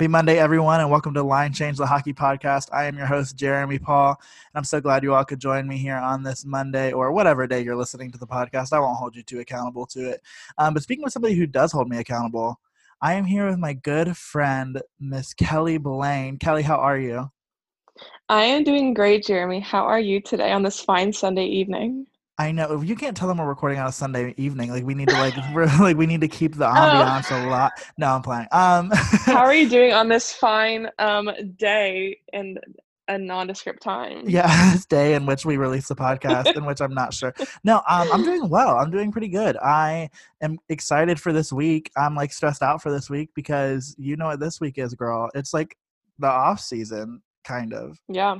Happy Monday, everyone, and welcome to Line Change the Hockey Podcast. I am your host, Jeremy Paul, and I'm so glad you all could join me here on this Monday or whatever day you're listening to the podcast. I won't hold you too accountable to it. Um, but speaking with somebody who does hold me accountable, I am here with my good friend, Miss Kelly Blaine. Kelly, how are you? I am doing great, Jeremy. How are you today on this fine Sunday evening? I know you can't tell them we're recording on a Sunday evening. Like we need to like like we need to keep the ambiance oh. a lot. No, I'm playing. Um, how are you doing on this fine um day and a nondescript time? Yeah, this day in which we release the podcast, in which I'm not sure. No, um, I'm doing well. I'm doing pretty good. I am excited for this week. I'm like stressed out for this week because you know what this week is, girl. It's like the off season, kind of. Yeah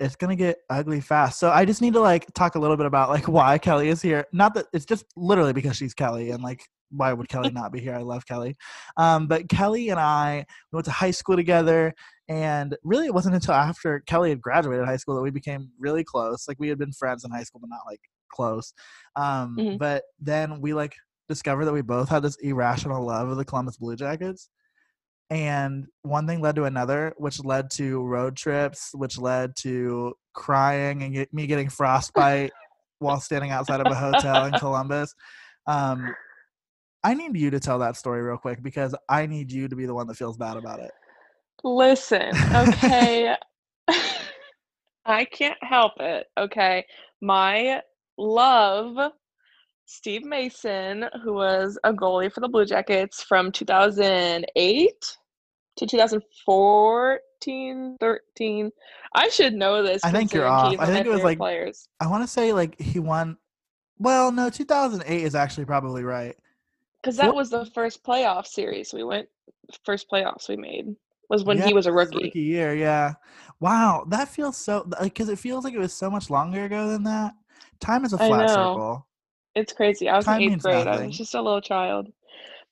it's gonna get ugly fast. So I just need to like talk a little bit about like why Kelly is here. Not that it's just literally because she's Kelly and like why would Kelly not be here? I love Kelly. Um, but Kelly and I we went to high school together, and really it wasn't until after Kelly had graduated high school that we became really close. Like we had been friends in high school, but not like close. Um, mm-hmm. But then we like discovered that we both had this irrational love of the Columbus Blue Jackets and one thing led to another which led to road trips which led to crying and get, me getting frostbite while standing outside of a hotel in columbus. Um, i need you to tell that story real quick because i need you to be the one that feels bad about it. Listen okay. I can't help it okay? My love Steve Mason, who was a goalie for the Blue Jackets from 2008 to 2014, 13. I should know this. I think you're off. I think it was like players. I want to say like he won. Well, no, 2008 is actually probably right. Because that was the first playoff series we went. First playoffs we made was when yeah, he was a rookie. Rookie year, yeah. Wow, that feels so. Because it feels like it was so much longer ago than that. Time is a flat circle. It's crazy. I was Time in eighth grade. Nothing. I was just a little child.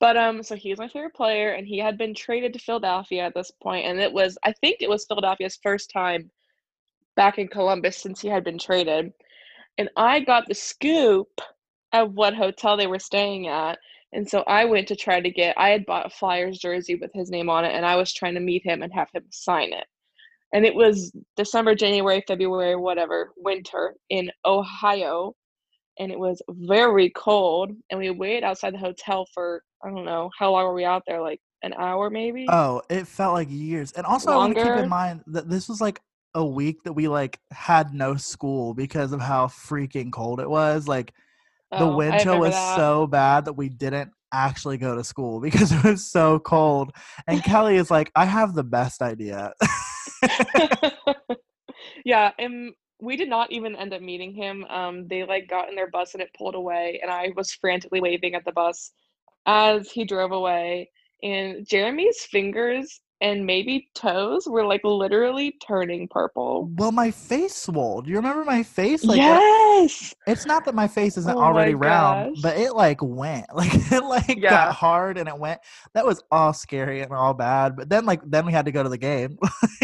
But um, so he was my favorite player, and he had been traded to Philadelphia at this point, and it was I think it was Philadelphia's first time back in Columbus since he had been traded, and I got the scoop of what hotel they were staying at, and so I went to try to get. I had bought a Flyers jersey with his name on it, and I was trying to meet him and have him sign it. And it was December, January, February, whatever, winter in Ohio and it was very cold and we waited outside the hotel for i don't know how long were we out there like an hour maybe oh it felt like years and also Longer. i want to keep in mind that this was like a week that we like had no school because of how freaking cold it was like the oh, wind chill was that. so bad that we didn't actually go to school because it was so cold and kelly is like i have the best idea yeah and we did not even end up meeting him. Um, they like got in their bus and it pulled away, and I was frantically waving at the bus as he drove away. And Jeremy's fingers and maybe toes were like literally turning purple. Well, my face swelled. Do you remember my face? Like yes. it's not that my face isn't oh already round, but it like went. Like it like yeah. got hard and it went. That was all scary and all bad. But then like then we had to go to the game.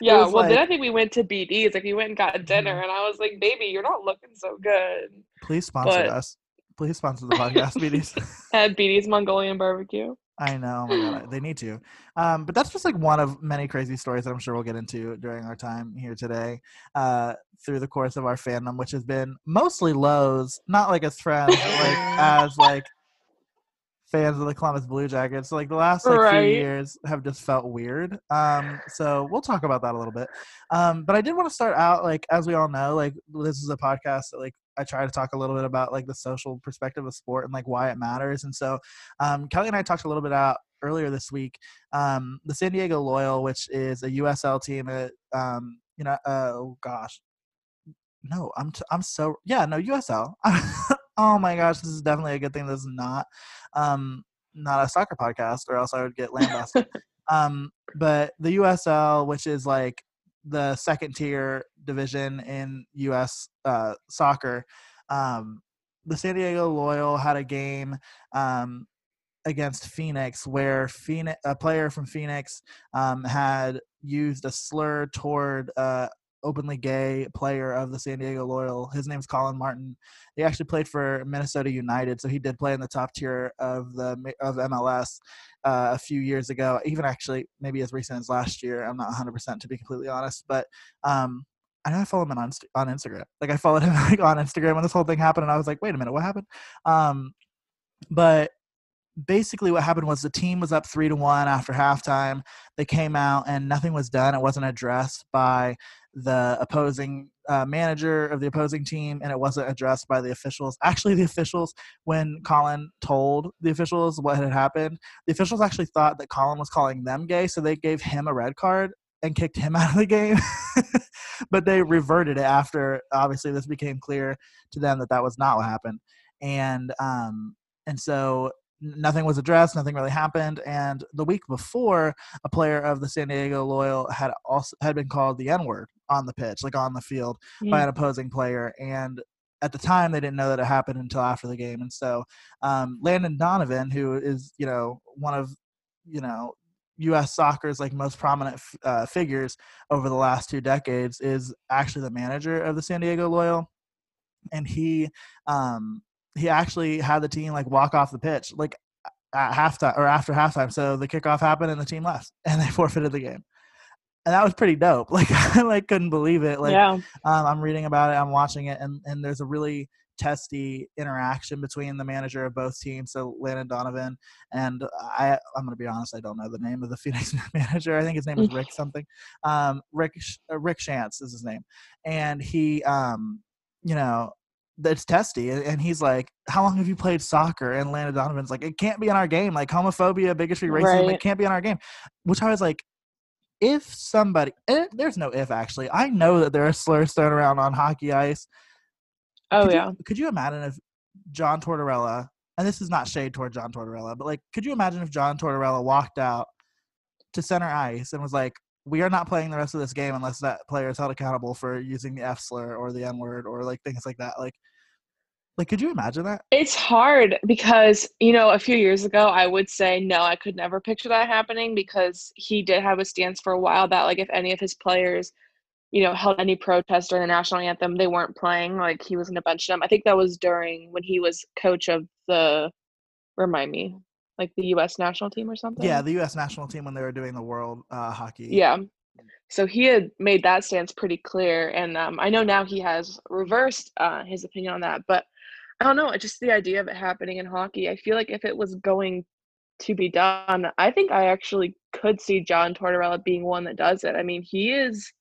yeah. Well, like, then I think we went to BD's. Like we went and got dinner, mm-hmm. and I was like, "Baby, you're not looking so good." Please sponsor but, us. Please sponsor the podcast, BD's. At BD's Mongolian Barbecue. I know. Oh my God, they need to. Um, but that's just like one of many crazy stories that I'm sure we'll get into during our time here today uh, through the course of our fandom, which has been mostly lows, not like as friends, but like as like fans of the Columbus Blue Jackets. So, like the last like right. few years have just felt weird. Um, so we'll talk about that a little bit. Um, but I did want to start out like as we all know, like this is a podcast that like I try to talk a little bit about like the social perspective of sport and like why it matters. And so um, Kelly and I talked a little bit about earlier this week um, the San Diego Loyal, which is a USL team. That, um, you know, uh, oh gosh, no, I'm t- I'm so yeah, no USL. oh my gosh, this is definitely a good thing. This is not um, not a soccer podcast, or else I would get lambasted. um, but the USL, which is like the second tier division in U.S. Uh, soccer. Um, the San Diego Loyal had a game um, against Phoenix where Phoenix, a player from Phoenix um, had used a slur toward uh, openly gay player of the San Diego Loyal. His name's Colin Martin. He actually played for Minnesota United, so he did play in the top tier of the of MLS uh, a few years ago. Even actually, maybe as recent as last year. I'm not 100 percent to be completely honest, but um, I know I follow him on on Instagram. Like I followed him like on Instagram when this whole thing happened, and I was like, wait a minute, what happened? Um, but basically what happened was the team was up three to one after halftime. They came out and nothing was done. It wasn't addressed by the opposing uh, manager of the opposing team, and it wasn't addressed by the officials. Actually, the officials, when Colin told the officials what had happened, the officials actually thought that Colin was calling them gay, so they gave him a red card and kicked him out of the game. but they reverted it after obviously this became clear to them that that was not what happened. And um, and so nothing was addressed, nothing really happened. And the week before, a player of the San Diego Loyal had also had been called the N word on the pitch, like on the field, mm. by an opposing player. And at the time, they didn't know that it happened until after the game. And so, um, Landon Donovan, who is you know one of you know U.S. soccer's like most prominent uh, figures over the last two decades, is actually the manager of the San Diego Loyal, and he um, he actually had the team like walk off the pitch like at halftime or after halftime. So the kickoff happened and the team left and they forfeited the game. And that was pretty dope. Like I like couldn't believe it. Like yeah. um, I'm reading about it, I'm watching it, and and there's a really testy interaction between the manager of both teams, so Landon Donovan and I. I'm gonna be honest, I don't know the name of the Phoenix manager. I think his name is Rick something. Um, Rick uh, Rick Schantz is his name, and he, um, you know, that's testy. And he's like, How long have you played soccer? And Landon Donovan's like, It can't be in our game. Like homophobia, bigotry, racism, right. it can't be in our game. Which I was like, if somebody, there's no if actually. I know that there are slurs thrown around on hockey ice. Oh, could yeah. You, could you imagine if John Tortorella, and this is not shade toward John Tortorella, but like, could you imagine if John Tortorella walked out to center ice and was like, we are not playing the rest of this game unless that player is held accountable for using the F slur or the N word or like things like that. Like, like, could you imagine that? It's hard because, you know, a few years ago, I would say, no, I could never picture that happening because he did have a stance for a while that, like, if any of his players, you know, held any protest during the national anthem, they weren't playing, like, he was going to bench them. I think that was during when he was coach of the, remind me, like the U.S. national team or something. Yeah, the U.S. national team when they were doing the World uh, Hockey. Yeah, so he had made that stance pretty clear, and um, I know now he has reversed uh, his opinion on that. But I don't know, just the idea of it happening in hockey. I feel like if it was going to be done, I think I actually could see John Tortorella being one that does it. I mean, he is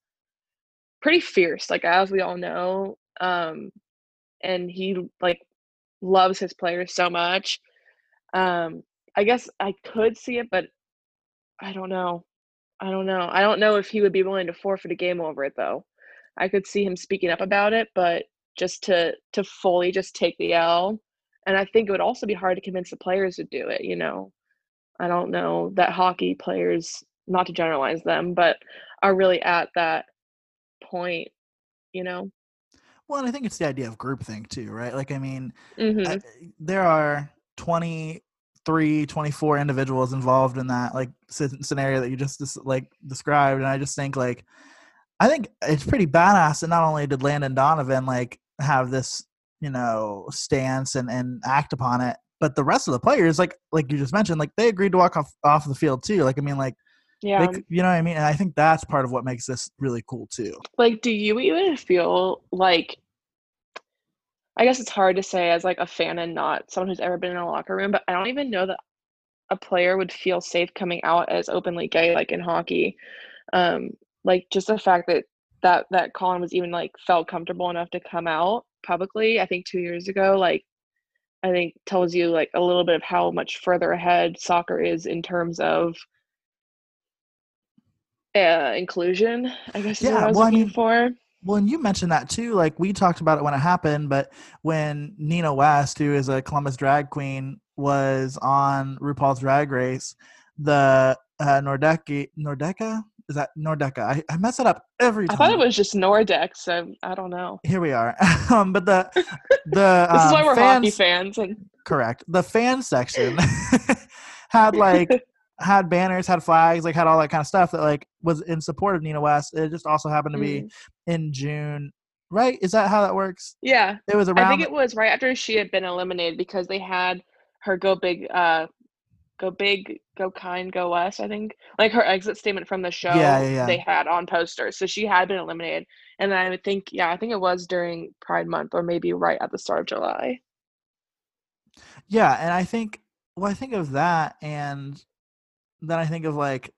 pretty fierce, like as we all know, um, and he like loves his players so much. Um, I guess I could see it, but I don't know. I don't know. I don't know if he would be willing to forfeit a game over it though. I could see him speaking up about it, but just to to fully just take the L, and I think it would also be hard to convince the players to do it. You know, I don't know that hockey players, not to generalize them, but are really at that point. You know. Well, and I think it's the idea of groupthink too, right? Like, I mean, mm-hmm. I, there are twenty three, 24 individuals involved in that like scenario that you just like described and i just think like i think it's pretty badass And not only did landon donovan like have this you know stance and and act upon it but the rest of the players like like you just mentioned like they agreed to walk off off the field too like i mean like yeah. you know what i mean? And i think that's part of what makes this really cool too. Like do you even feel like I guess it's hard to say as like a fan and not someone who's ever been in a locker room, but I don't even know that a player would feel safe coming out as openly gay like in hockey. Um, like just the fact that that that Colin was even like felt comfortable enough to come out publicly, I think two years ago, like I think tells you like a little bit of how much further ahead soccer is in terms of uh, inclusion. I guess yeah, is what I was well, looking I mean, for. Well, and you mentioned that too. Like we talked about it when it happened, but when Nina West, who is a Columbus drag queen, was on RuPaul's Drag Race, the uh, Nordecki Nordecka is that Nordecka? I, I mess it up every time. I thought it was just Nordex, so I don't know. Here we are. um, but the the this um, is why we're fans, hockey fans. And... Correct. The fan section had like had banners, had flags, like had all that kind of stuff that like was in support of Nina West. It just also happened to be mm. in June, right? Is that how that works? Yeah, it was around. I think it was right after she had been eliminated because they had her go big, uh, go big, go kind, go west. I think like her exit statement from the show. Yeah, yeah, yeah. They had on posters, so she had been eliminated, and I would think, yeah, I think it was during Pride Month or maybe right at the start of July. Yeah, and I think well, I think of that, and then I think of like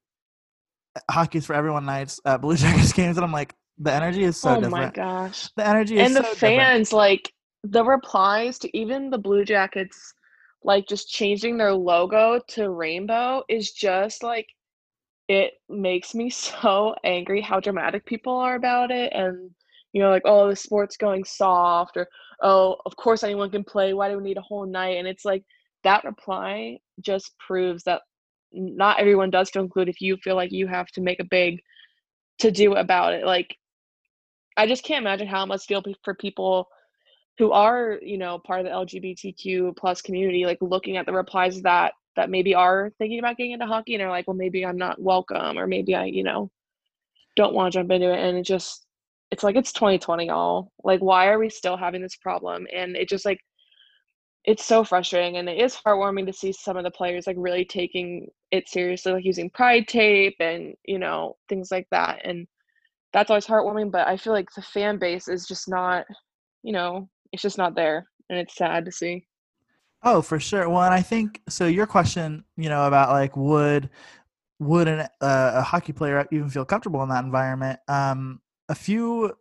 hockey's for everyone nights at Blue Jackets games, and I'm like, the energy is so oh different. my gosh, the energy and the so fans different. like the replies to even the Blue Jackets, like just changing their logo to rainbow is just like it makes me so angry how dramatic people are about it and you know like oh the sport's going soft or oh of course anyone can play why do we need a whole night and it's like that reply just proves that not everyone does feel included if you feel like you have to make a big to do about it like i just can't imagine how it must feel for people who are you know part of the lgbtq plus community like looking at the replies that that maybe are thinking about getting into hockey and are like well maybe i'm not welcome or maybe i you know don't want to jump into it and it just it's like it's 2020 all like why are we still having this problem? And it just like it's so frustrating and it is heartwarming to see some of the players like really taking it seriously like using pride tape and you know things like that and that's always heartwarming but i feel like the fan base is just not you know it's just not there and it's sad to see. Oh for sure well and i think so your question you know about like would would an, uh, a hockey player even feel comfortable in that environment um a few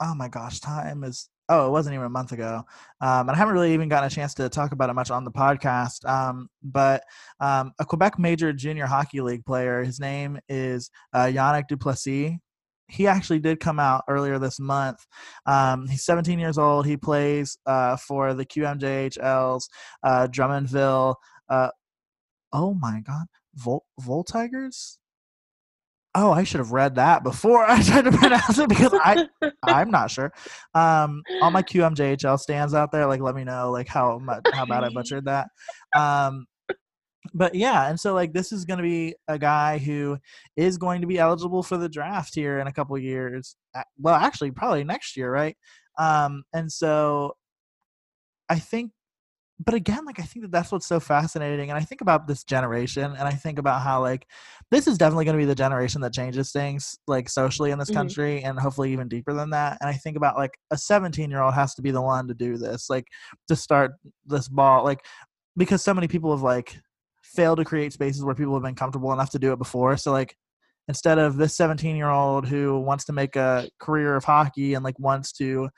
oh my gosh time is oh, it wasn't even a month ago. Um, and I haven't really even gotten a chance to talk about it much on the podcast. Um, but um, a Quebec Major Junior Hockey League player, his name is uh, Yanic Duplessis. He actually did come out earlier this month. Um, he's 17 years old. He plays uh, for the QMJHL's uh, Drummondville. Uh, oh my God, Vol, Vol Tigers? Oh, I should have read that before I tried to pronounce it because I I'm not sure. Um, all my QMJHL stands out there, like let me know like how much how bad I butchered that. Um, but yeah, and so like this is going to be a guy who is going to be eligible for the draft here in a couple years. Well, actually, probably next year, right? Um, and so I think but again like i think that that's what's so fascinating and i think about this generation and i think about how like this is definitely going to be the generation that changes things like socially in this mm-hmm. country and hopefully even deeper than that and i think about like a 17 year old has to be the one to do this like to start this ball like because so many people have like failed to create spaces where people have been comfortable enough to do it before so like instead of this 17 year old who wants to make a career of hockey and like wants to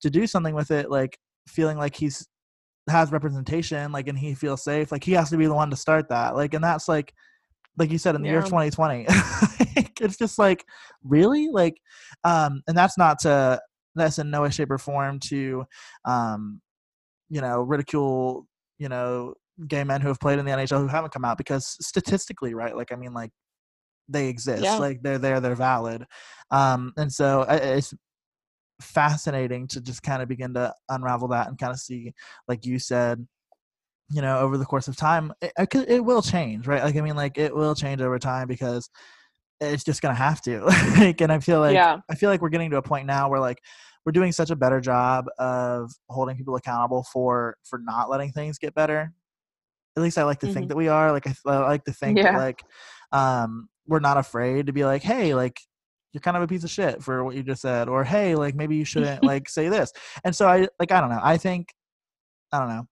to do something with it like feeling like he's has representation like and he feels safe like he has to be the one to start that like and that's like like you said in the yeah. year 2020 it's just like really like um and that's not to that's in no way shape or form to um you know ridicule you know gay men who have played in the NHL who haven't come out because statistically right like i mean like they exist yeah. like they're there they're valid um and so it's fascinating to just kind of begin to unravel that and kind of see, like you said, you know, over the course of time, it, it will change, right? Like, I mean, like it will change over time because it's just gonna have to. like, and I feel like yeah. I feel like we're getting to a point now where like we're doing such a better job of holding people accountable for for not letting things get better. At least I like to mm-hmm. think that we are. Like I, I like to think yeah. that like um we're not afraid to be like, hey, like you're kind of a piece of shit for what you just said or hey like maybe you shouldn't like say this. And so i like i don't know i think i don't know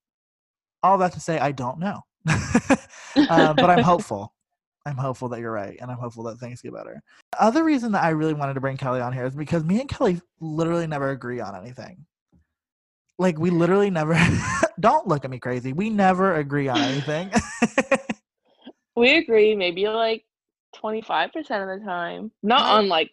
all that to say i don't know. Uh, but i'm hopeful. I'm hopeful that you're right and i'm hopeful that things get better. The other reason that i really wanted to bring kelly on here is because me and kelly literally never agree on anything. Like we literally never don't look at me crazy we never agree on anything. We agree maybe like 25% of the time. Not on like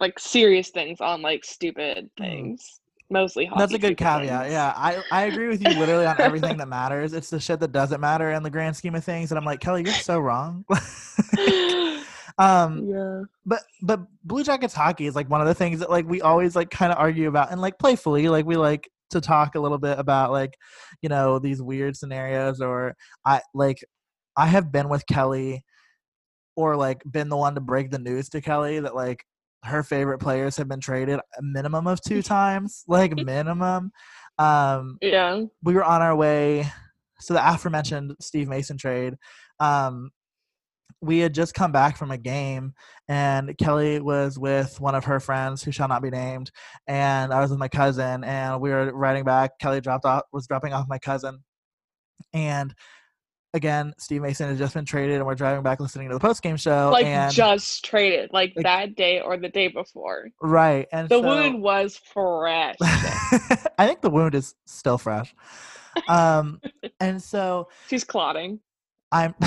like serious things, on like stupid hmm. things. Mm. Mostly That's a good caveat. Things. Yeah. I, I agree with you literally on everything that matters. It's the shit that doesn't matter in the grand scheme of things. And I'm like, Kelly, you're so wrong. um yeah but but blue jackets hockey is like one of the things that like we always like kind of argue about and like playfully like we like to talk a little bit about like you know these weird scenarios or i like I have been with Kelly or like been the one to break the news to Kelly that like her favorite players have been traded a minimum of two times, like minimum. Um, yeah, we were on our way. So the aforementioned Steve Mason trade. Um, we had just come back from a game and Kelly was with one of her friends who shall not be named and I was with my cousin and we were riding back Kelly dropped off was dropping off my cousin and again Steve Mason has just been traded and we're driving back listening to the post game show like and, just traded like, like, that day or the day before. Right and the so, wound was fresh. I think the wound is still fresh. Um and so she's clotting. I'm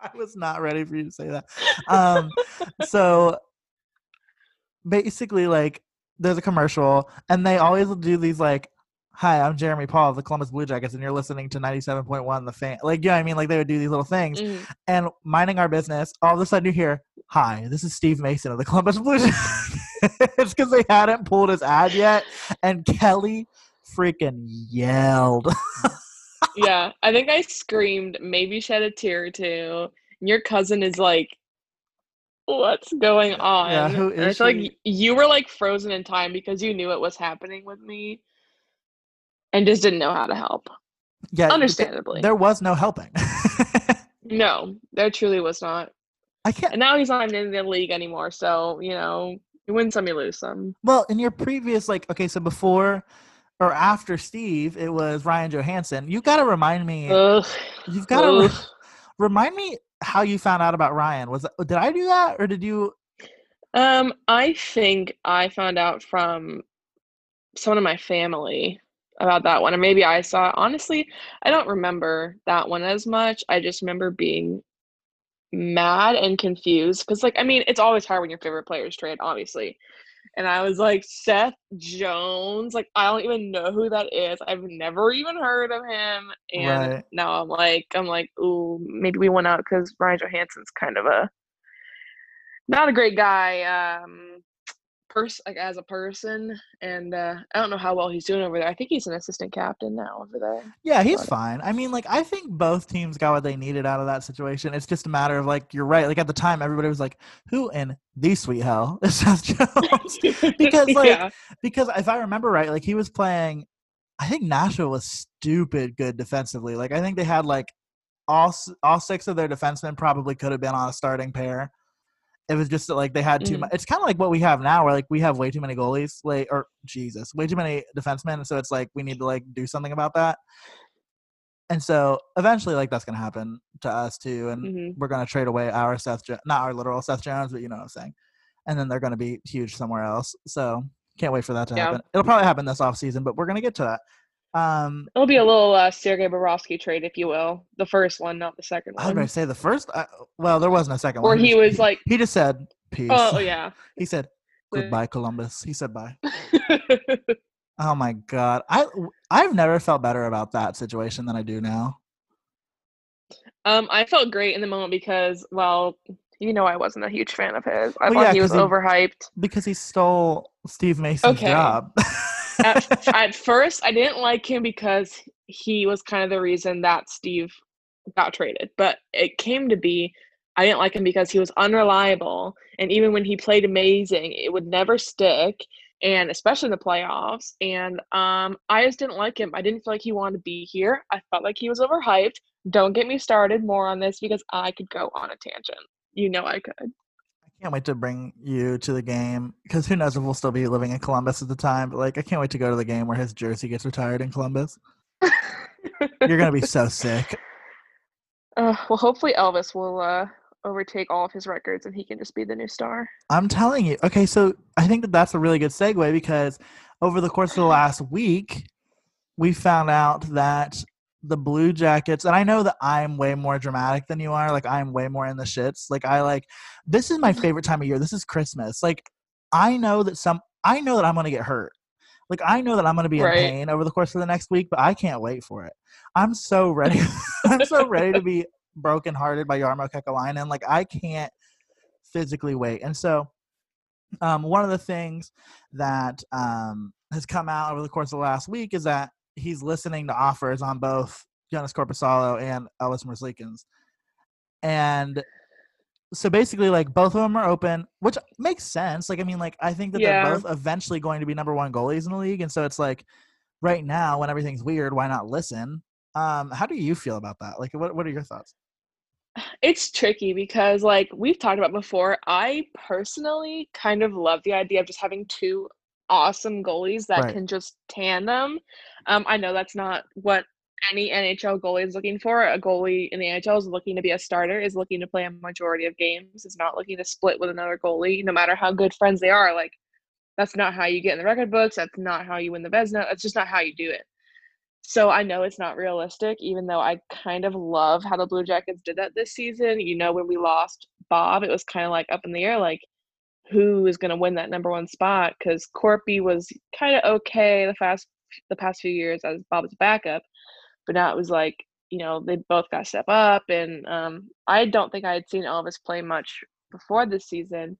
I was not ready for you to say that. Um, so basically, like, there's a commercial, and they always do these like, "Hi, I'm Jeremy Paul of the Columbus Blue Jackets, and you're listening to 97.1 The Fan." Like, you know, I mean, like they would do these little things, mm-hmm. and minding our business, all of a sudden you hear, "Hi, this is Steve Mason of the Columbus Blue Jackets." it's because they hadn't pulled his ad yet, and Kelly freaking yelled. yeah, I think I screamed, maybe shed a tear or two. And your cousin is like, what's going on? Yeah, who is and I feel she? like you were like frozen in time because you knew it was happening with me and just didn't know how to help. Yeah, understandably. There was no helping. no, there truly was not. I can't. And now he's not in the league anymore, so you know, you win some, you lose some. Well, in your previous, like, okay, so before or after Steve, it was Ryan Johansen. You got to remind me. Ugh. You've got to re- remind me how you found out about Ryan. Was did I do that or did you? Um, I think I found out from someone in my family about that one, or maybe I saw. It. Honestly, I don't remember that one as much. I just remember being mad and confused because, like, I mean, it's always hard when your favorite players trade, obviously and I was like, Seth Jones, like I don't even know who that is. I've never even heard of him. And right. now I'm like, I'm like, ooh, maybe we went out because Ryan Johansen's kind of a not a great guy. Um, person like as a person and uh i don't know how well he's doing over there. I think he's an assistant captain now over there yeah he's but. fine. I mean like i think both teams got what they needed out of that situation. It's just a matter of like you're right like at the time everybody was like who in the sweet hell is seth jones? Because like yeah. because if i remember right like he was playing i think nashville was stupid good defensively. Like i think they had like all all six of their defensemen probably could have been on a starting pair it was just like they had too mm. much. It's kind of like what we have now, where like we have way too many goalies, like or Jesus, way too many defensemen. So it's like we need to like do something about that. And so eventually, like that's gonna happen to us too, and mm-hmm. we're gonna trade away our Seth, jo- not our literal Seth Jones, but you know what I'm saying. And then they're gonna be huge somewhere else. So can't wait for that to yeah. happen. It'll probably happen this off season, but we're gonna get to that. Um, It'll be a little uh, Sergei Bobrovsky trade, if you will. The first one, not the second one. I was going to say the first. Uh, well, there wasn't a second Where one. he was like, he just said peace. Oh yeah. he said goodbye, Columbus. He said bye. oh my god, I I've never felt better about that situation than I do now. Um, I felt great in the moment because, well, you know, I wasn't a huge fan of his. I well, thought yeah, he was he, overhyped because he stole Steve Mason's okay. job at, at first, I didn't like him because he was kind of the reason that Steve got traded. But it came to be I didn't like him because he was unreliable. And even when he played amazing, it would never stick. And especially in the playoffs. And um, I just didn't like him. I didn't feel like he wanted to be here. I felt like he was overhyped. Don't get me started more on this because I could go on a tangent. You know I could can't wait to bring you to the game because who knows if we'll still be living in Columbus at the time. But like, I can't wait to go to the game where his jersey gets retired in Columbus. You're gonna be so sick. Uh, well, hopefully Elvis will uh, overtake all of his records and he can just be the new star. I'm telling you. Okay, so I think that that's a really good segue because over the course of the last week, we found out that the Blue Jackets, and I know that I'm way more dramatic than you are. Like I'm way more in the shits. Like I like this is my mm-hmm. favorite time of year. This is Christmas. Like I know that some I know that I'm gonna get hurt. Like I know that I'm gonna be right. in pain over the course of the next week, but I can't wait for it. I'm so ready. I'm so ready to be brokenhearted by Jarmo Kekalainen. Like I can't physically wait. And so um, one of the things that um, has come out over the course of the last week is that he's listening to offers on both Joonas Korpisalo and Elvis Merzlikins. And so basically like both of them are open which makes sense. Like i mean like i think that yeah. they're both eventually going to be number one goalies in the league. And so it's like right now when everything's weird why not listen? Um how do you feel about that? Like what, what are your thoughts? It's tricky because like we've talked about before i personally kind of love the idea of just having two awesome goalies that right. can just tandem um i know that's not what any NHL goalie is looking for. A goalie in the NHL is looking to be a starter, is looking to play a majority of games, is not looking to split with another goalie, no matter how good friends they are. Like, that's not how you get in the record books. That's not how you win the Vezina. That's just not how you do it. So I know it's not realistic, even though I kind of love how the Blue Jackets did that this season. You know, when we lost Bob, it was kind of like up in the air, like who is going to win that number one spot? Because Korpi was kind of okay the past the past few years as Bob's backup, but now it was like you know they both got to step up and um, i don't think i had seen elvis play much before this season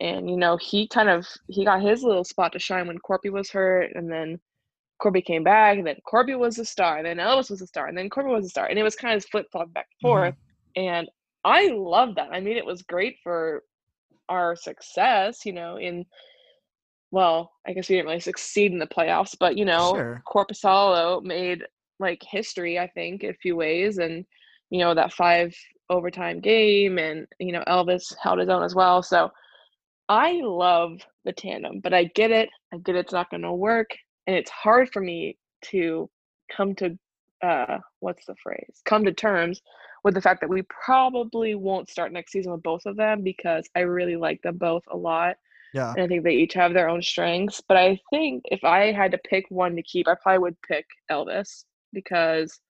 and you know he kind of he got his little spot to shine when Korpi was hurt and then Korpi came back and then Korpi was a star and then elvis was a star and then Korpi was a star and it was kind of flip-flop back and forth mm-hmm. and i love that i mean it was great for our success you know in well, I guess we didn't really succeed in the playoffs, but you know, sure. Korpisalo made like history, I think, in a few ways. And, you know, that five overtime game and, you know, Elvis held his own as well. So I love the tandem, but I get it. I get it's not going to work. And it's hard for me to come to, uh, what's the phrase? Come to terms with the fact that we probably won't start next season with both of them because I really like them both a lot. Yeah. And I think they each have their own strengths. But I think if I had to pick one to keep, I probably would pick Elvis because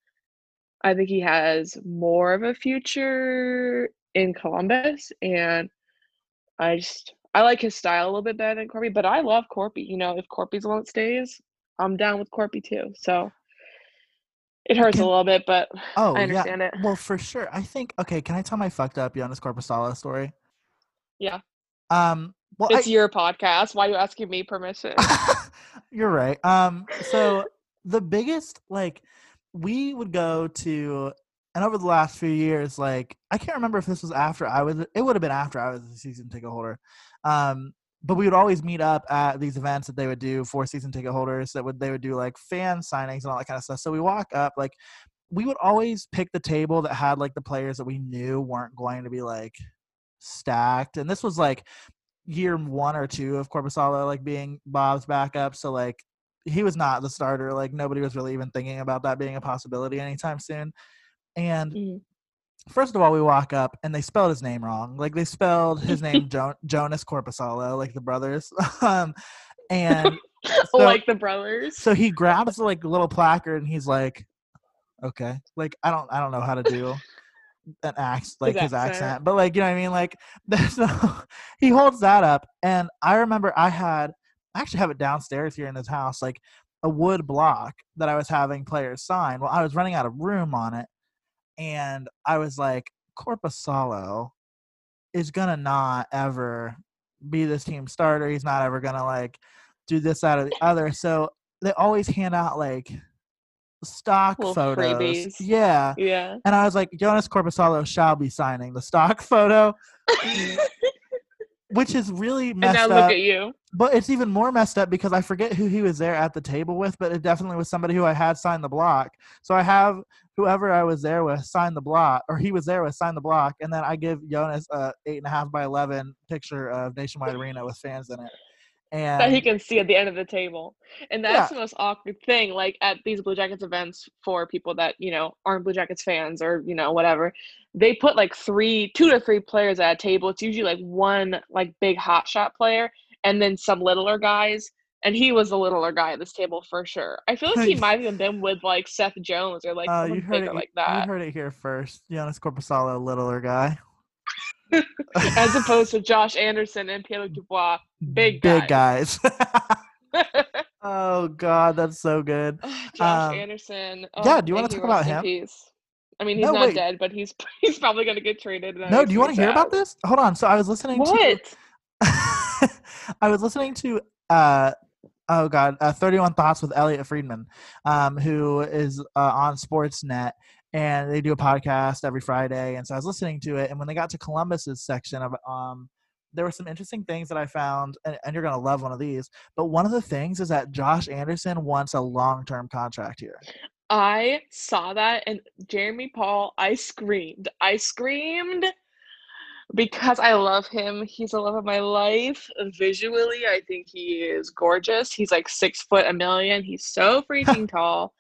I think he has more of a future in Columbus, and I just I like his style a little bit better than Korpi, but I love Korpi. You know, if Korpi's the one that stays, I'm down with Korpi too. So it hurts can, a little bit, but oh, I understand yeah. it. Well, for sure. I think okay, can I tell my fucked up Joonas Korpisalo story? Yeah. Um well, it's I, your podcast. Why are you asking me permission? You're right. Um so the biggest like we would go to and over the last few years like i can't remember if this was after i was it would have been after i was a season ticket holder um but we would always meet up at these events that they would do for season ticket holders that would they would do like fan signings and all that kind of stuff so we walk up like we would always pick the table that had like the players that we knew weren't going to be like stacked and this was like year one or two of Korpisalo like being Bob's backup. So like he was not the starter. Like nobody was really even thinking about that being a possibility anytime soon. And mm. First of all, we walk up and they spelled his name wrong. Like they spelled his name jo- Joonas Korpisalo, like the brothers. um, and so, like the brothers. So he grabs like a little placard and he's like, "Okay, like I don't, I don't know how to do." an accent like his, his accent. accent but like you know what i mean like there's no he holds that up and i remember i had I actually have it downstairs here in this house, like a wood block that I was having players sign. Well, I was running out of room on it, and I was like, Korpisalo is gonna not ever be this team starter. He's not ever gonna like do this out of the other. So they always hand out like stock Little photos. Freebies. Yeah. Yeah. And I was like, Joonas Korpisalo shall be signing the stock photo. Mm. Which is really messed and now up. look at you. But it's even more messed up because I forget who he was there at the table with, but it definitely was somebody who I had signed the block. So I have whoever I was there with sign the block, or he was there with sign the block, and then I give Jonas a eight and a half by eleven picture of Nationwide Arena with fans in it and that he can see at the end of the table. And that's yeah. the most awkward thing, like at these Blue Jackets events for people that, you know, aren't Blue Jackets fans or, you know, whatever. They put like three, two to three players at a table. It's usually like one like big hot shot player and then some littler guys. And he was a littler guy at this table for sure. I feel like he might have even been with like Seth Jones or like uh, you heard it, like that. You heard it here first. Joonas Korpisalo, littler guy. as opposed to Josh Anderson and Pierre Dubois, big guys. big guys. oh God, that's so good. Josh um, Anderson. Oh, yeah, do you want to talk about him? Peace. I mean, he's no, not wait. dead, but he's he's probably going to get traded. No, do you want to hear about this? Hold on. So I was listening to what? to. I was listening to uh, oh god, uh, 31 Thoughts with Elliotte Friedman, um, who is uh, on Sportsnet, and they do a podcast every Friday. And so I was listening to it, and when they got to Columbus's section of um, there were some interesting things that I found, and, and you're gonna love one of these. But one of the things is that Josh Anderson wants a long term contract here. I saw that, and Jeremy Paul, I screamed. I screamed because I love him. He's the love of my life. Visually, I think he is gorgeous. He's like six foot a million. He's so freaking tall.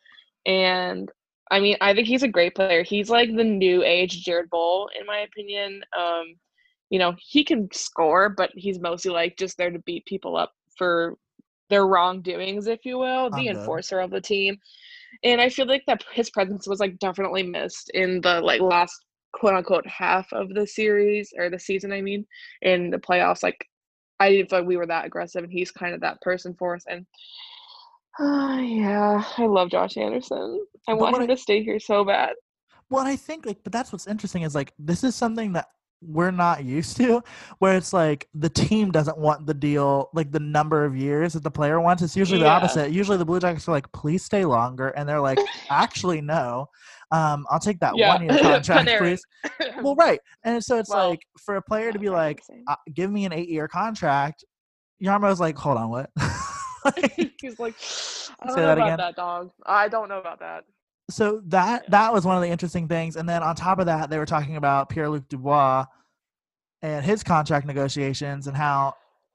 And I mean, I think he's a great player. He's like the new age Jared Boll, in my opinion. Um, you know, he can score, but he's mostly like just there to beat people up for their wrongdoings, if you will, the enforcer of the team. And I feel like that his presence was like definitely missed in the like last quote unquote half of the series or the season, I mean, in the playoffs. Like I didn't feel like we were that aggressive and he's kind of that person for us. And uh, yeah, I love Josh Anderson. I but want him I, to stay here so bad. Well, I think like, but that's what's interesting is like this is something that we're not used to where it's like the team doesn't want the deal like the number of years that the player wants. It's usually yeah. the opposite. Usually the blue jackets are like please stay longer and they're like actually no. Um i'll take that yeah. one year contract please. Well right. And so it's well, like for a player to be like uh, give me an eight year contract Jarmo's like hold on what? Like, he's like i don't know about again? that dog. I don't know about that so that yeah. that was one of the interesting things. And then on top of that, they were talking about Pierre Luc Dubois and his contract negotiations and how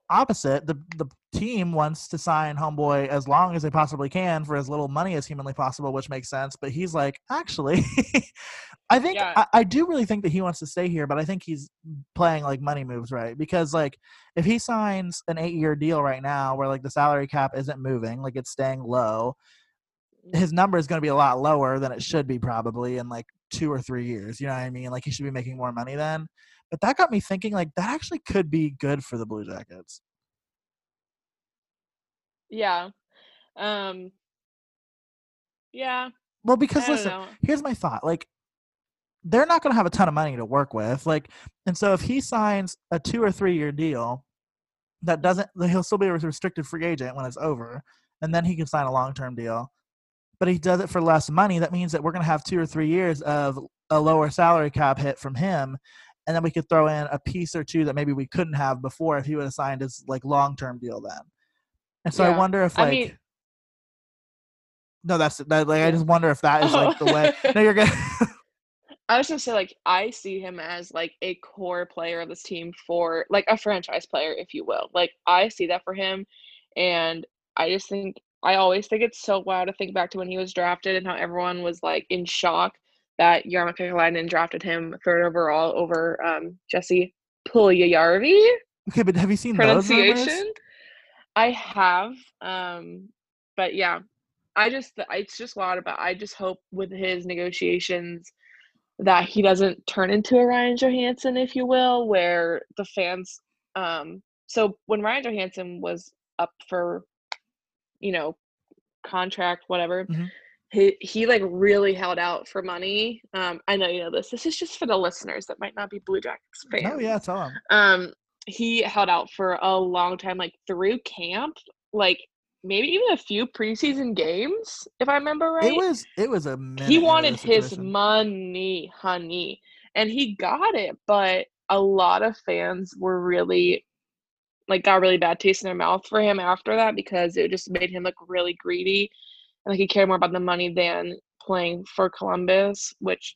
opposite the the team wants to sign homeboy as long as they possibly can for as little money as humanly possible, which makes sense. But he's like, actually, I think yeah. I, I, do really think that he wants to stay here, but I think he's playing like money moves right because like if he signs an eight year deal right now where like the salary cap isn't moving, like it's staying low, his number is going to be a lot lower than it should be probably in like two or three years. You know what I mean? Like he should be making more money then. But that got me thinking like that actually could be good for the Blue Jackets. Yeah. Um Yeah. Well, because listen, know. here's my thought. Like they're not going to have a ton of money to work with. Like and so if he signs a 2 or 3 year deal that doesn't he'll still be a restricted free agent when it's over and then he can sign a long-term deal but he does it for less money. That means that we're going to have two or three years of a lower salary cap hit from him, and then we could throw in a piece or two that maybe we couldn't have before if he would have signed his like long term deal then. And so yeah. I wonder if like. I mean, no, that's that. Like, I just wonder if that is like the way. No, you're good. I was gonna say like I see him as like a core player of this team for like a franchise player, if you will. Like I see that for him, and I just think I always think it's so wild to think back to when he was drafted and how everyone was like in shock that Jarmo Kekalainen drafted him third overall over um, Jesse Puljujarvi. Okay, but have you seen the pronunciation? I have, um, but yeah, I just it's just wild about. I just hope with his negotiations that he doesn't turn into a Ryan Johansen, if you will, where the fans. Um, so when Ryan Johansen was up for you know, contract, whatever. Mm-hmm. He he like really held out for money. Um, I know you know this. This is just for the listeners that might not be Blue Jackets fans. Oh yeah, tell him. Um, he held out for a long time, like through camp, like maybe even a few preseason games, if I remember right. It was it was a he wanted his money, honey, and he got it. But a lot of fans were really like got really bad taste in their mouth for him after that because it just made him look really greedy and like he cared more about the money than playing for Columbus, which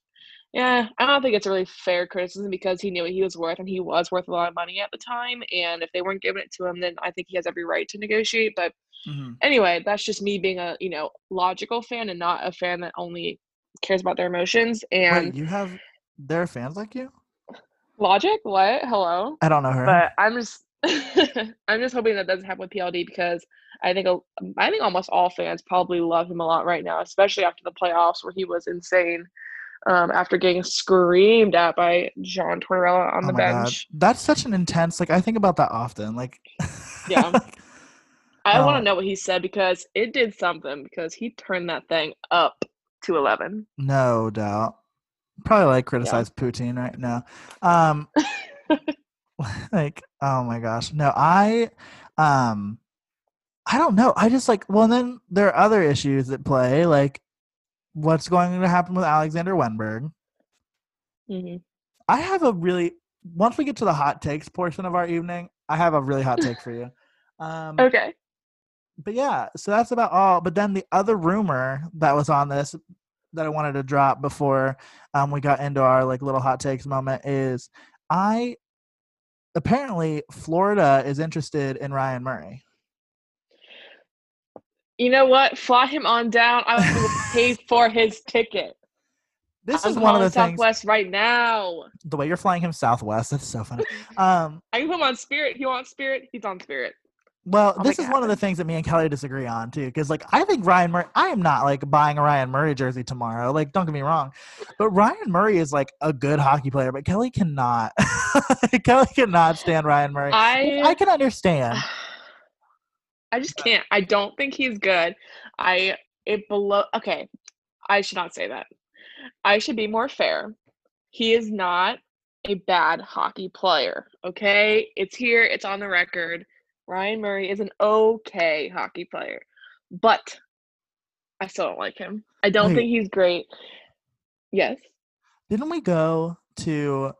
yeah, I don't think it's a really fair criticism because he knew what he was worth and he was worth a lot of money at the time. And if they weren't giving it to him, then I think he has every right to negotiate. But mm-hmm. anyway, that's just me being a you know logical fan and not a fan that only cares about their emotions. And Wait, you have their fans like you? Logic? What? Hello? I don't know her. But I'm just I'm just hoping that doesn't happen with PLD because I think I think almost all fans probably love him a lot right now, especially after the playoffs where he was insane. Um, after getting screamed at by John Tortorella on oh the bench. God. That's such an intense. Like I think about that often. Like, yeah, I want to know what he said because it did something because he turned that thing up to eleven. No doubt. Probably like criticize yeah. Putin right now. Um, like oh my gosh no i um I don't know. I just like well, then there are other issues at play, like what's going to happen with Alexander Wennberg. Mm-hmm. I have a really once we get to the hot takes portion of our evening, I have a really hot take for you. Um, okay. But yeah, so that's about all. But then the other rumor that was on this that I wanted to drop before um, we got into our like little hot takes moment is I apparently Florida is interested in Ryan Murray. You know what? Fly him on down. I will pay for his ticket. This I'm is one of the Southwest things. right now. The way you're flying him Southwest, that's so funny. Um, I can put him on Spirit. He wants Spirit. He's on Spirit. Well, I'll this is one of the things that me and Kelly disagree on too, because like I think Ryan Murray. I am not like buying a Ryan Murray jersey tomorrow. Like, don't get me wrong, but Ryan Murray is like a good hockey player. But Kelly cannot. Kelly cannot stand Ryan Murray. I I can understand. I just can't. I don't think he's good. I it below. Okay, I should not say that. I should be more fair. He is not a bad hockey player. Okay, it's here. It's on the record Ryan Murray is an okay hockey player, but I still don't like him. I don't Wait. think he's great. Yes. Didn't we go to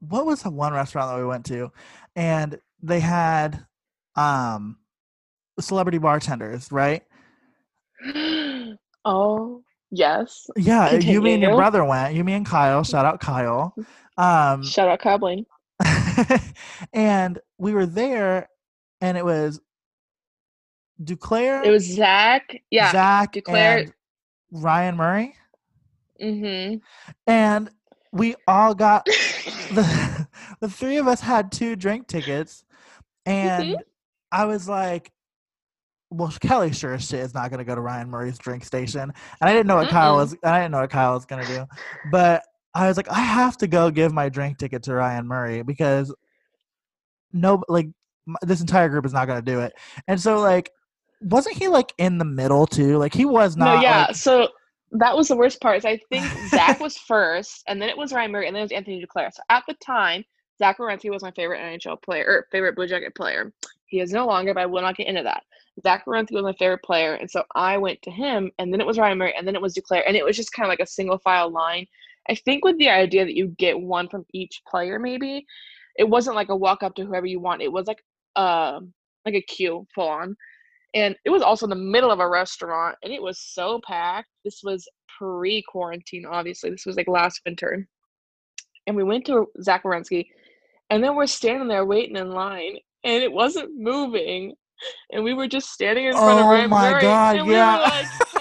what was the one restaurant that we went to and they had um celebrity bartenders, right? oh, yes. Yeah, Continue. you me and your brother went. You me and Kyle. Shout out Kyle. Um Shout out Kyle Blaine. and we were there, and it was Duclair. It was Zach. Yeah, Zach Duclair. Ryan Murray. Mm-hmm. And we all got the the three of us had two drink tickets, and mm-hmm. I was like, well, Kelly sure as shit is not going to go to Ryan Murray's drink station, and I didn't know what Mm-mm. Kyle was. I didn't know what Kyle was going to do, but I was like, I have to go give my drink ticket to Ryan Murray because no, like this entire group is not going to do it. And so, like, wasn't he like in the middle too? Like, he was not. No, yeah. Like, so that was the worst part. Is I think Zach was first, and then it was Ryan Murray, and then it was Anthony Duclair. So at the time, Zach Werenski was my favorite NHL player or favorite Blue Jacket player. He is no longer, but I will not get into that. Zach Werenski was my favorite player, and so I went to him, and then it was Ryan Murray, and then it was Duclair, and it was just kind of like a single file line. I think with the idea that you get one from each player, maybe it wasn't like a walk up to whoever you want. It was like uh like a queue full on, and it was also in the middle of a restaurant, and it was so packed. This was pre quarantine, obviously. This was like last winter, and we went to Zach Werenski, and then we're standing there waiting in line, and it wasn't moving, and we were just standing in front oh of Ryan Oh my god! yeah. We like,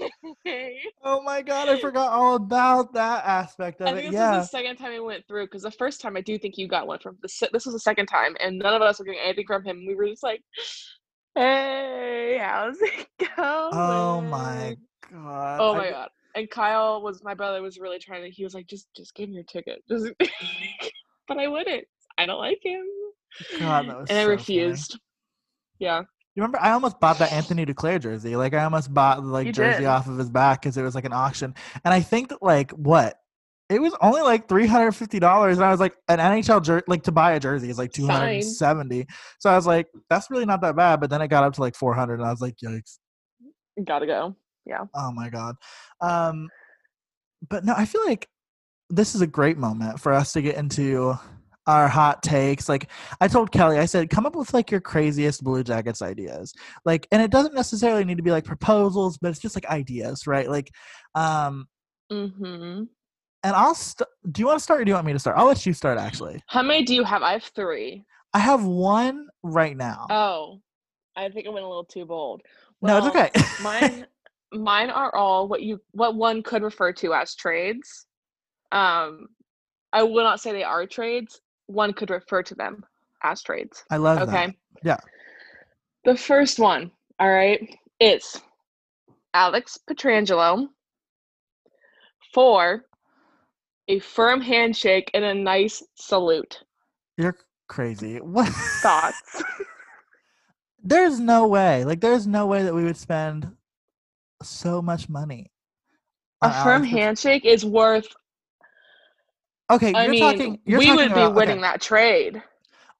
oh my god, I forgot all about that aspect of I think it. This yeah. was the second time we went through because the first time I do think you got one from the. This was the second time, and none of us were getting anything from him. We were just like, "Hey, how's it going?" Oh my god. Oh my I, god. And Kyle was my brother was really trying to. He was like, "Just, just give me your ticket." Just, but I wouldn't. I don't like him. God, that was. And I refused. Funny. Yeah. You remember I almost bought that Anthony Duclair jersey. Like I almost bought like you jersey did. off of his back because it was like an auction. And I think that like what? It was only like three hundred fifty dollars, and I was like, an NHL jersey, like to buy a jersey is like two hundred and seventy. So I was like, that's really not that bad. But then it got up to like four hundred, and I was like, yikes. Gotta go. Yeah. Oh my god. Um, but no, I feel like this is a great moment for us to get into our hot takes. Like I told Kelly, I said, come up with like your craziest Blue Jackets ideas. Like, and it doesn't necessarily need to be like proposals, but it's just like ideas, right? Like, um, mm-hmm. And I'll. St- do you want to start, or do you want me to start? I'll let you start. Actually, how many do you have? I have three. I have one right now. Oh, I think I went a little too bold. Well, no, it's okay. mine, mine are all what you what one could refer to as trades. Um, I will not say they are trades one could refer to them as trades. I love okay? that. Yeah. The first one, all right, is Alex Pietrangelo for a firm handshake and a nice salute. You're crazy. What thoughts? there's no way. Like there's no way that we would spend so much money. A firm Alex handshake is worth Okay, I you're mean, talking. You're we talking would about, be winning okay. that trade.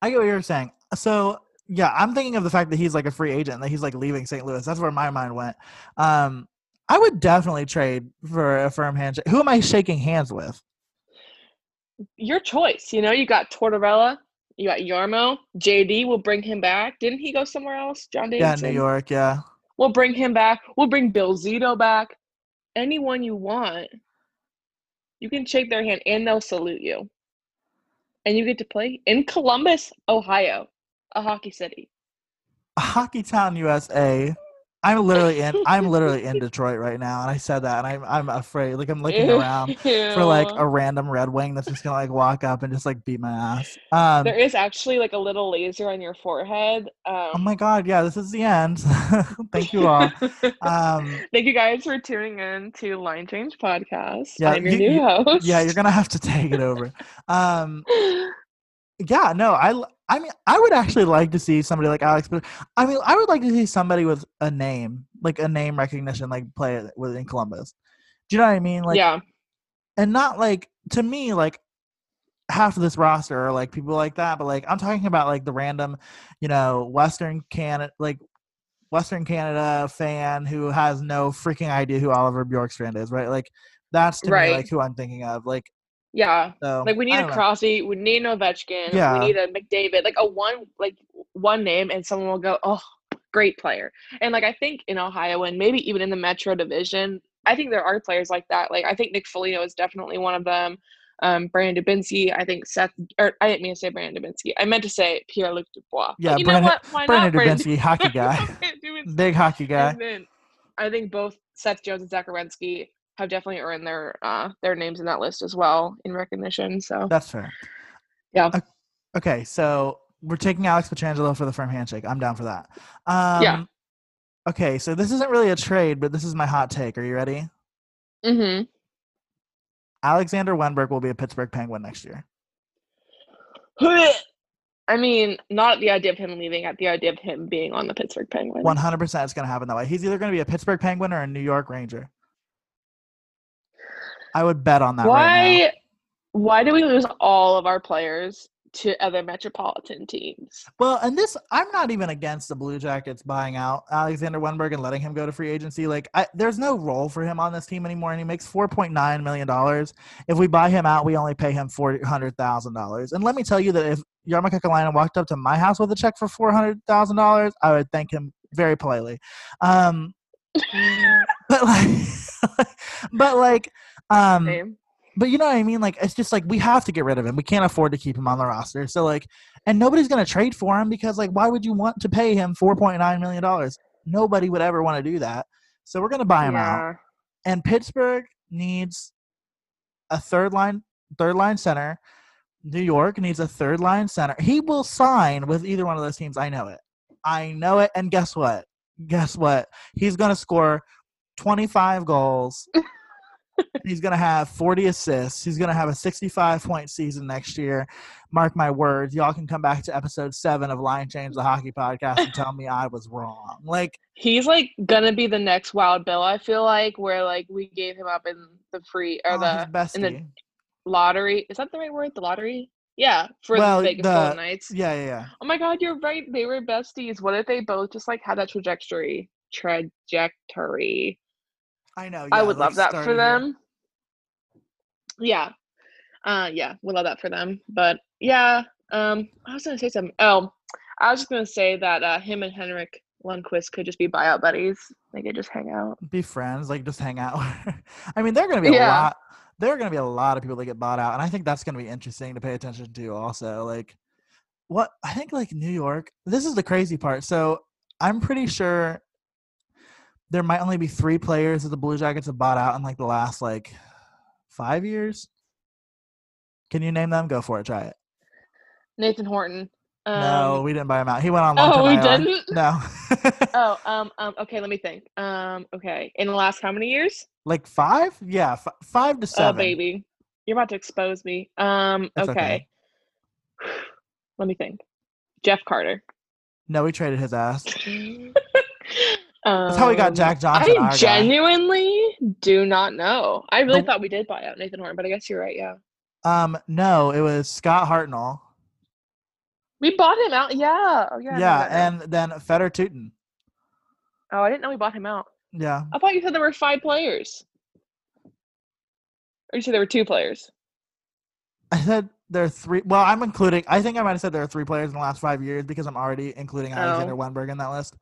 I get what you're saying. So Yeah, I'm thinking of the fact that he's like a free agent, that he's like leaving St. Louis. That's where my mind went. Um, I would definitely trade for a firm handshake. Who am I shaking hands with? Your choice. You know, you got Tortorella, you got Jarmo. JD will bring him back. Didn't he go somewhere else? John Davidson. Yeah, New York. Yeah. We'll bring him back. We'll bring Bill Zito back. Anyone you want, you can shake their hand and they'll salute you. And you get to play in Columbus, Ohio, a hockey city. A hockey Town, USA. I'm literally in. I'm literally in Detroit right now, and I said that, and I'm I'm afraid. Like I'm looking around for like a random Red Wing that's just gonna like walk up and just like beat my ass. Um, there is actually like a little laser on your forehead. Um, oh my god! Yeah, this is the end. Thank you all. Um, Thank you guys for tuning in to Line Change Podcast. Yeah, I'm your you, new host. Yeah, you're gonna have to take it over. Um, yeah, no, I I mean, I would actually like to see somebody like Alex, but I mean, I would like to see somebody with a name, like a name recognition, like play it within Columbus. Do you know what I mean? Like, yeah, and not like to me, like half of this roster are like people like that, but like I'm talking about like the random, you know, Western Canada, like Western Canada fan who has no freaking idea who Oliver Bjorkstrand is, right? Like that's to right. me like who I'm thinking of. Like yeah. So, like we need a Crosby, we need an Ovechkin, yeah. we need a McDavid, like a one like one name and someone will go, Oh, great player. And like I think in Ohio and maybe even in the Metro division, I think there are players like that. Like I think Nick Foligno is definitely one of them. Um, Brandon Dubinsky, I think Seth, or I didn't mean to say Brandon Dubinsky. I meant to say Pierre Luc Dubois. Yeah, but you Brandon, know what? Why Brandon not? Dubinsky, Brandon hockey guy, big hockey guy. I think both Seth Jones and Zach Werenski have definitely earned their uh their names in that list as well in recognition. So that's fair. Yeah. Okay, so we're taking Alex Pietrangelo for the firm handshake. I'm down for that. Um, yeah. Okay, so this isn't really a trade, but this is my hot take. Are you ready? Mm-hmm. Alexander Wennberg will be a Pittsburgh Penguin next year. I mean, not the idea of him leaving, at the idea of him being on the Pittsburgh Penguins. 100% it's going to happen that way. He's either going to be a Pittsburgh Penguin or a New York Ranger. I would bet on that. Why? Right why do we lose all of our players to other metropolitan teams? Well, and this, I'm not even against the Blue Jackets buying out Alexander Wennberg and letting him go to free agency. Like, I, there's no role for him on this team anymore, and he makes 4.9 million dollars. If we buy him out, we only pay him four hundred thousand dollars. And let me tell you that if Jarmo Kekalainen walked up to my house with a check for four hundred thousand dollars, I would thank him very politely. Um, but like, but like um, Same. but you know what I mean? Like, it's just like we have to get rid of him. We can't afford to keep him on the roster. So like, and nobody's gonna trade for him because like, why would you want to pay him four point nine million dollars? Nobody would ever want to do that. So we're gonna buy him yeah. out. And Pittsburgh needs a third line, third line center. New York needs a third line center. He will sign with either one of those teams. I know it. I know it. And guess what? Guess what? He's going to score 25 goals he's going to have 40 assists. He's going to have a 65 point season next year. Mark my words. Y'all can come back to episode seven of Line Change the Hockey Podcast and tell me I was wrong. Like he's like gonna be the next Wild Bill. I feel like where like we gave him up in the free or oh, the in the lottery. Is that the right word? The lottery. Yeah, for well, the Vegas the, Golden Knights. Yeah, yeah, yeah. Oh my God, you're right. They were besties. What if they both just like had that trajectory? Trajectory I know. Yeah, I would like love that for them. Yeah. Uh yeah, we love that for them. But yeah, um I was gonna say something. Oh, I was just gonna say that uh him and Henrik Lundqvist could just be buyout buddies. They could just hang out. Be friends, like just hang out. I mean, there are gonna be a yeah. lot there are gonna be a lot of people that get bought out, and I think that's gonna be interesting to pay attention to also. Like what I think like New York, this is the crazy part. So I'm pretty sure there might only be three players that the Blue Jackets have bought out in like the last like five years. Can you name them? Go for it. Try it. Nathan Horton. Um, no, we didn't buy him out. He went on. Oh, we IR. didn't. No. oh, um, um. Okay, let me think. Um. Okay, in the last how many years? Like five? Yeah, f- five to seven. Oh, baby, you're about to expose me. Um. okay. okay. let me think. Jeff Carter. No, we traded his ass. That's how we got Jack um, Johnson. I genuinely guy. do not know. I really thought we did buy out Nathan Horton, but I guess you're right. Yeah. Um, no, it was Scott Hartnell. We bought him out. Yeah. Oh, yeah. Yeah, and then Fedor Tyutin. Oh, I didn't know we bought him out. Yeah. I thought you said there were five players. Or you said there were two players. I said there are three. Well, I'm including. I think I might have said there are three players in the last five years because I'm already including Alexander oh. Wennberg in that list.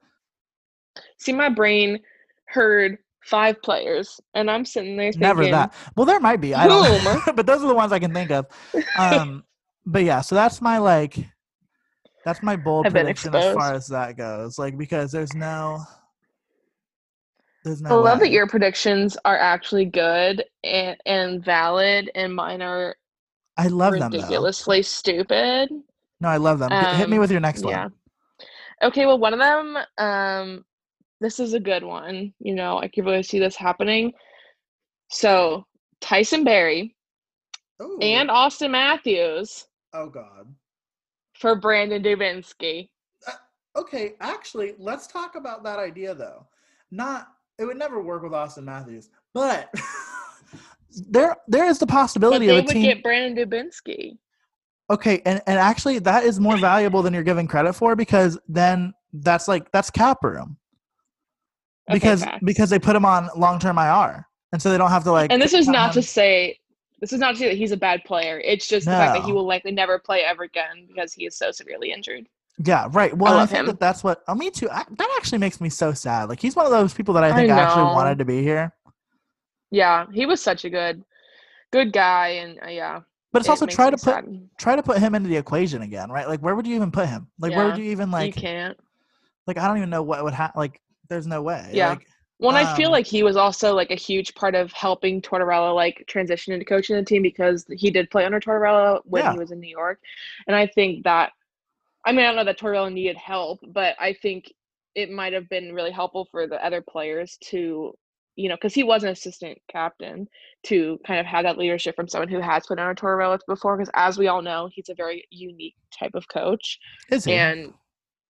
See, my brain heard five players, and I'm sitting there thinking, never that. Well, there might be. I don't, but those are the ones I can think of. Um, but yeah, so that's my like, that's my bold prediction as far as that goes. Like because there's no. There's no I love way. that your predictions are actually good and, and valid, and mine are I love ridiculously them. Ridiculously stupid. No, I love them. Um, Hit me um, with your next one. Yeah. Okay, well, one of them, um, this is a good one. You know, I can really see this happening. So Tyson Barrie Ooh. and Auston Matthews. Oh God. For Brandon Dubinsky. Uh, okay, actually, let's talk about that idea though. Not it would never work with Auston Matthews, but there there is the possibility but they of a would team. get Brandon Dubinsky. Okay, and and actually that is more valuable than you're giving credit for because then that's like that's cap room. Because okay, because they put him on long term IR, and so they don't have to like. And this is not him. to say this is not to say that he's a bad player. It's just no. the fact that he will likely never play ever again because he is so severely injured. Yeah, right. Well, I, I think him. that that's what. Oh, me too. I, that actually makes me so sad. Like he's one of those people that I think I actually wanted to be here. Yeah, he was such a good, good guy, and uh, yeah. But it's it also try to put sad. try to put him into the equation again, right? Like, where would you even put him? Like, yeah, where would you even like? You can't. Like, I don't even know what would happen. Like, there's no way. Yeah. Like, well, um, I feel um like he was also like a huge part of helping Tortorella like transition into coaching the team because he did play under Tortorella when yeah. he was in New York, and I think that. I mean, I don't know that Tortorella needed help, but I think it might have been really helpful for the other players to you know, because he was an assistant captain, to kind of have that leadership from someone who has put on a Tortorella before. Because as we all know, he's a very unique type of coach. Is he? And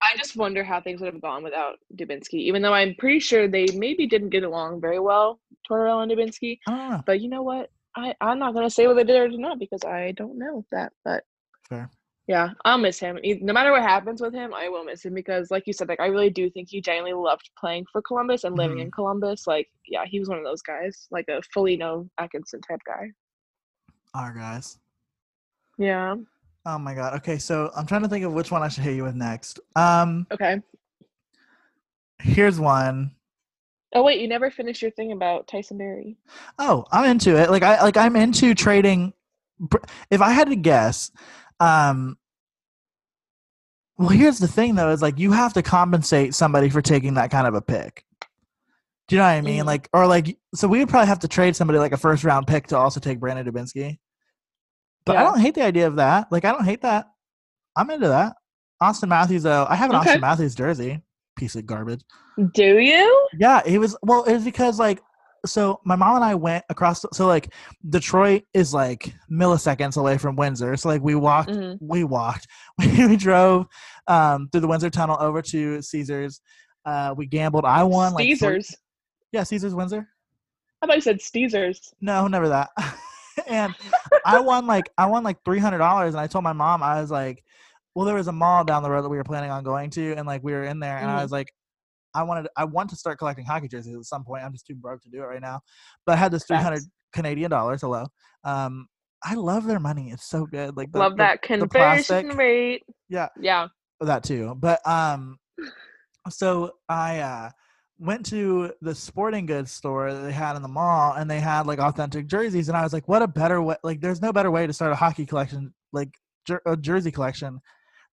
I just wonder how things would have gone without Dubinsky. Even though I'm pretty sure they maybe didn't get along very well, Tortorella and Dubinsky. But you know what? I I'm not gonna say whether they did or did not because I don't know that. But fair. Yeah, I'll miss him. No matter what happens with him, I will miss him because, like you said, like I really do think he genuinely loved playing for Columbus and living mm-hmm. in Columbus. Like, yeah, he was one of those guys, like a Foligno Atkinson type guy. Our guys. Yeah. Oh my god. Okay, so I'm trying to think of which one I should hit you with next. Um. Okay. Here's one. Oh wait, you never finished your thing about Tyson Barrie. Oh, I'm into it. Like I like I'm into trading. If I had to guess, um, well, here's the thing though: is like you have to compensate somebody for taking that kind of a pick. Do you know what I mean? Mm. Like, or like, so we would probably have to trade somebody like a first round pick to also take Brandon Dubinsky. But yeah. I don't hate the idea of that. Like, I don't hate that. I'm into that. Auston Matthews, though, I have an okay. Auston Matthews jersey. Piece of garbage. Do you? Yeah, it was. Well, it was because like so my mom and I went across. So like Detroit is like milliseconds away from Windsor. So like we walked, mm-hmm. we walked, we drove um, through the Windsor Tunnel over to Caesars. Uh, we gambled. I won like Caesars. Three, yeah, Caesars Windsor. I thought you said Caesars. No, never that. and I won like I won like three hundred dollars, and I told my mom I was like, well, there was a mall down the road that we were planning on going to, and like we were in there, and mm-hmm. I was like, I wanted I want to start collecting hockey jerseys at some point. I'm just too broke to do it right now. But I had this 300 Canadian dollars. Hello. Um, I love their money. It's so good. Like the, love that the, conversion the rate. Yeah. Yeah. That too. But um, so I uh went to the sporting goods store that they had in the mall and they had like authentic jerseys and I was like, what a better way like there's no better way to start a hockey collection like jer- a jersey collection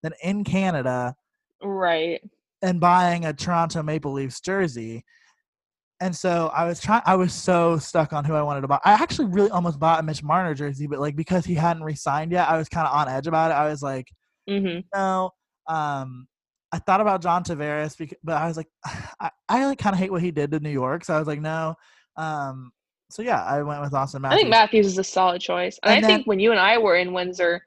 than in Canada. Right and buying a Toronto Maple Leafs jersey. And so I was trying. I was so stuck on who I wanted to buy. I actually really almost bought a Mitch Marner jersey, but like because he hadn't re-signed yet, I was kind of on edge about it. I was like, mm-hmm. no. Um, I thought about John Tavares, because, but I was like, I, I like kind of hate what he did to New York, so I was like, no. Um, so yeah, I went with Auston Matthews. I think Matthews is a solid choice, and, and I then, think when you and I were in Windsor,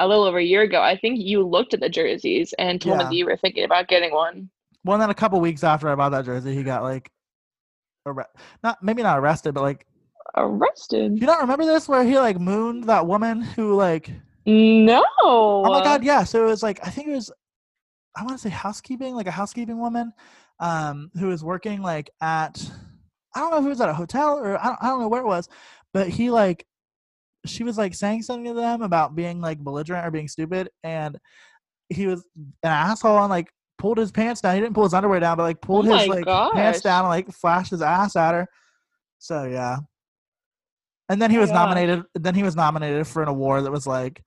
a little over a year ago, I think you looked at the jerseys and told yeah. me that you were thinking about getting one. Well, then a couple weeks after I bought that jersey, he got like, arre- not maybe not arrested, but like arrested. You don't remember this where he like mooned that woman who like No. Oh my god, yeah. So it was like I think it was I want to say housekeeping, like a housekeeping woman, um, who was working like at I don't know if it was at a hotel or I don't, I don't know where it was, but he like she was like saying something to them about being like belligerent or being stupid, and he was an asshole and like pulled his pants down. He didn't pull his underwear down, but like pulled oh his like gosh. pants down and like flashed his ass at her. So yeah. And then he was nominated. Then he was nominated for an award that was like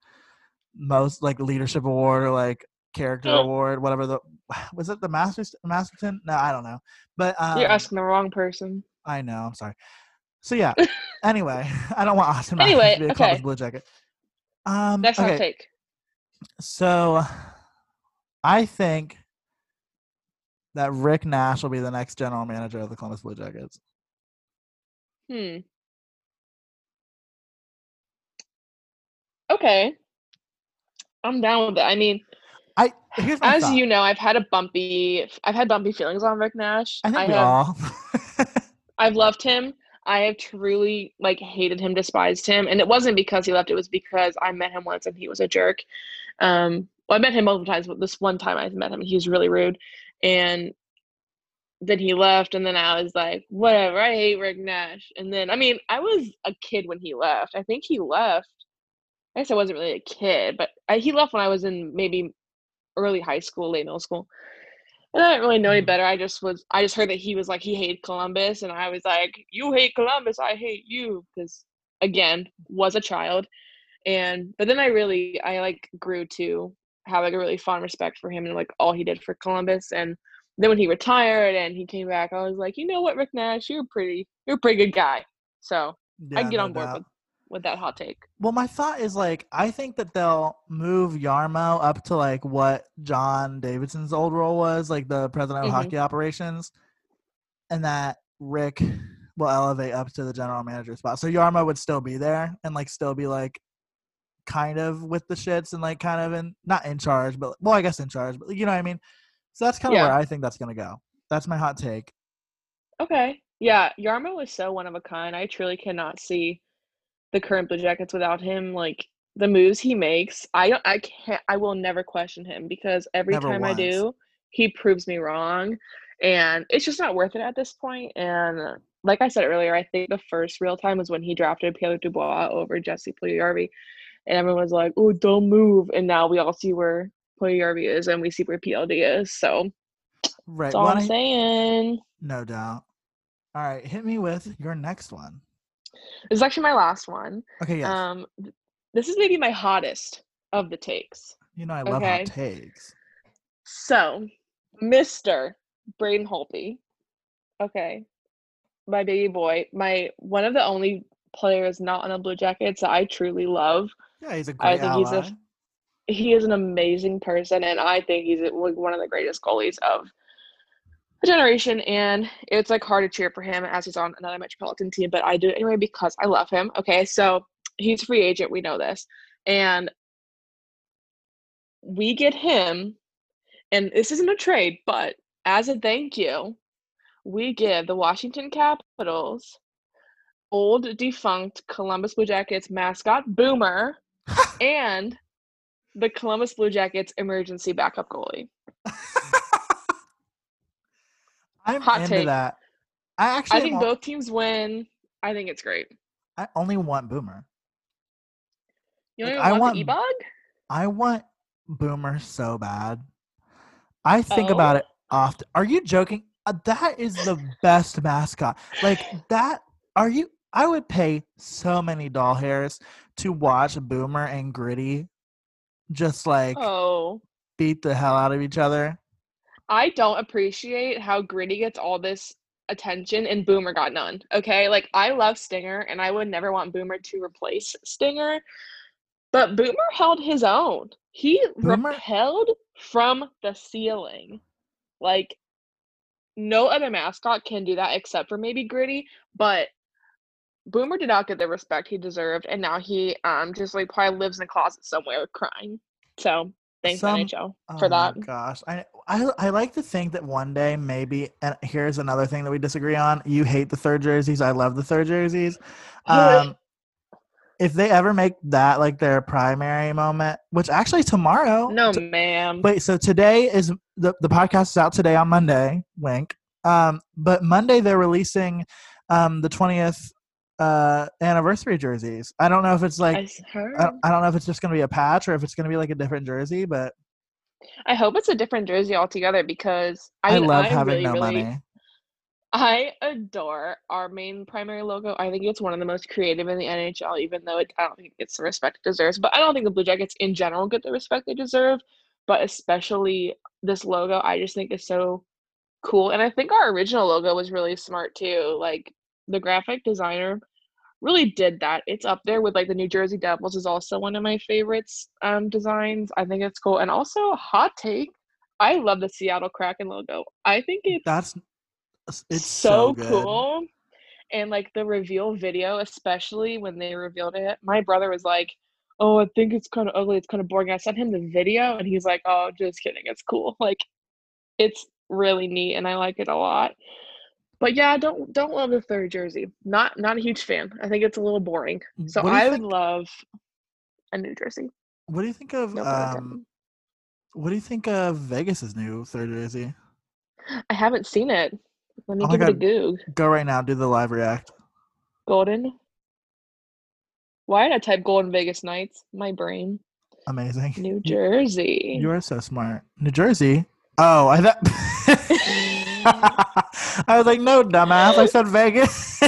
most like leadership award or like character award, whatever the was it the Masters Masterton? No, I don't know. But um, you're asking the wrong person. I know. I'm sorry. So yeah. anyway, I don't want Auston anyway, to be a okay. Columbus Blue Jacket. Um, That's okay. take. So, I think that Rick Nash will be the next general manager of the Columbus Blue Jackets. Hmm. Okay. I'm down with it. I mean, I as thought. you know, I've had a bumpy, I've had bumpy feelings on Rick Nash. I think I we have, all. I've loved him. I have truly like hated him, despised him, and it wasn't because he left. It was because I met him once and he was a jerk. Um, well, I met him multiple times, but this one time I met him, he was really rude, and then he left, and then I was like, whatever. I hate Rick Nash, and then I mean, I was a kid when he left. I think he left. I guess I wasn't really a kid, but I, he left when I was in maybe early high school, late middle school. And I didn't really know any mm. better. I just was I just heard that he was like he hated Columbus and I was like, You hate Columbus, I hate you because again, was a child. And but then I really I like grew to have like a really fond respect for him and like all he did for Columbus. And then when he retired and he came back, I was like, you know what, Rick Nash, you're pretty you're a pretty good guy. So yeah, I get no on board doubt. with with that hot take. Well, my thought is like I think that they'll move Jarmo up to like what John Davidson's old role was, like the president of mm-hmm. hockey operations, and that Rick will elevate up to the general manager spot. So Jarmo would still be there and like still be like kind of with the shits and like kind of in not in charge, but well, I guess in charge, but you know what I mean. So that's kind of yeah. where I think that's gonna go. That's my hot take. Okay. Yeah, Jarmo is so one of a kind. I truly cannot see the current Blue Jackets without him. Like the moves he makes, I don't, I can't, I will never question him because every never time once. I do, he proves me wrong, and it's just not worth it at this point. And uh, like I said earlier, I think the first real time was when he drafted Pierre Dubois over Jesse Puljujarvi, and everyone was like, "Oh, don't move!" And now we all see where Puljujarvi is, and we see where PLD is. So, right, that's all I'm saying. No doubt. All right, hit me with your next one. This is actually my last one. Okay, yeah. Um, this is maybe my hottest of the takes. You know, I love okay? hot takes. So, Mister Braden Holtby. Okay, my baby boy, my one of the only players not on the Blue Jackets that I truly love. Yeah, he's a great I think ally. he's a he is an amazing person, and I think he's one of the greatest goalies of a generation and it's like hard to cheer for him as he's on another metropolitan team but i do it anyway because i love him okay? So he's a free agent we know this and we get him and this isn't a trade but as a thank you we give the washington capitals old defunct columbus blue jackets mascot boomer and the columbus blue jackets emergency backup goalie I'm Hot into take. that. I actually I think both teams win. I think it's great. I only want Boomer. You only like, want, I want bug I want Boomer so bad. I think oh. about it often. Are you joking? Uh, that is the best mascot. Like that. Are you? I would pay so many doll hairs to watch Boomer and Gritty just like oh beat the hell out of each other. I don't appreciate how Gritty gets all this attention and Boomer got none. Okay. Like I love Stinger and I would never want Boomer to replace Stinger. But Boomer held his own. He Boomer? repelled from the ceiling. Like no other mascot can do that except for maybe Gritty, but Boomer did not get the respect he deserved, and now he um just like probably lives in a closet somewhere crying. So Thanks Some, NHL for oh that. gosh, I, I I like to think that one day maybe. And here's another thing that we disagree on. You hate the third jerseys. I love the third jerseys. Um, if they ever make that like their primary moment, which actually tomorrow. No, ma'am. Wait, so today is the the podcast is out today on Monday. Wink. Um, but Monday they're releasing um the twentieth uh anniversary jerseys. I don't know if it's like I, I, I don't know if it's just gonna be a patch or if it's gonna be like a different jersey, but I hope it's a different jersey altogether because I, I love having really, no really, money. I adore our main primary logo. I think it's one of the most creative in the NHL, even though it, I don't think it gets the respect it deserves. But I don't think the Blue Jackets in general get the respect they deserve. But especially this logo, I just think is so cool. And I think our original logo was really smart too. Like the graphic designer really did that. It's up there with like the New Jersey Devils is also one of my favorites um, designs. I think it's cool. And also hot take, I love the Seattle Kraken logo. I think it's that's it's so, so cool. And like the reveal video, especially when they revealed it, my brother was like, "Oh, I think it's kind of ugly. It's kind of boring." I sent him the video, and he's like, "Oh, just kidding. It's cool. Like, it's really neat, and I like it a lot." But yeah, don't don't love the third jersey. Not not a huge fan. I think it's a little boring. So I think, would love a new jersey. What do you think of no um? What do you think of Vegas's new third jersey? I haven't seen it. Let me oh give God. it a go. Go right now. Do the live react. Golden. Why did I type Golden Vegas Knights? My brain. Amazing. New Jersey. You are so smart. New Jersey. Oh, I thought. I was like, no, dumbass. I said Vegas.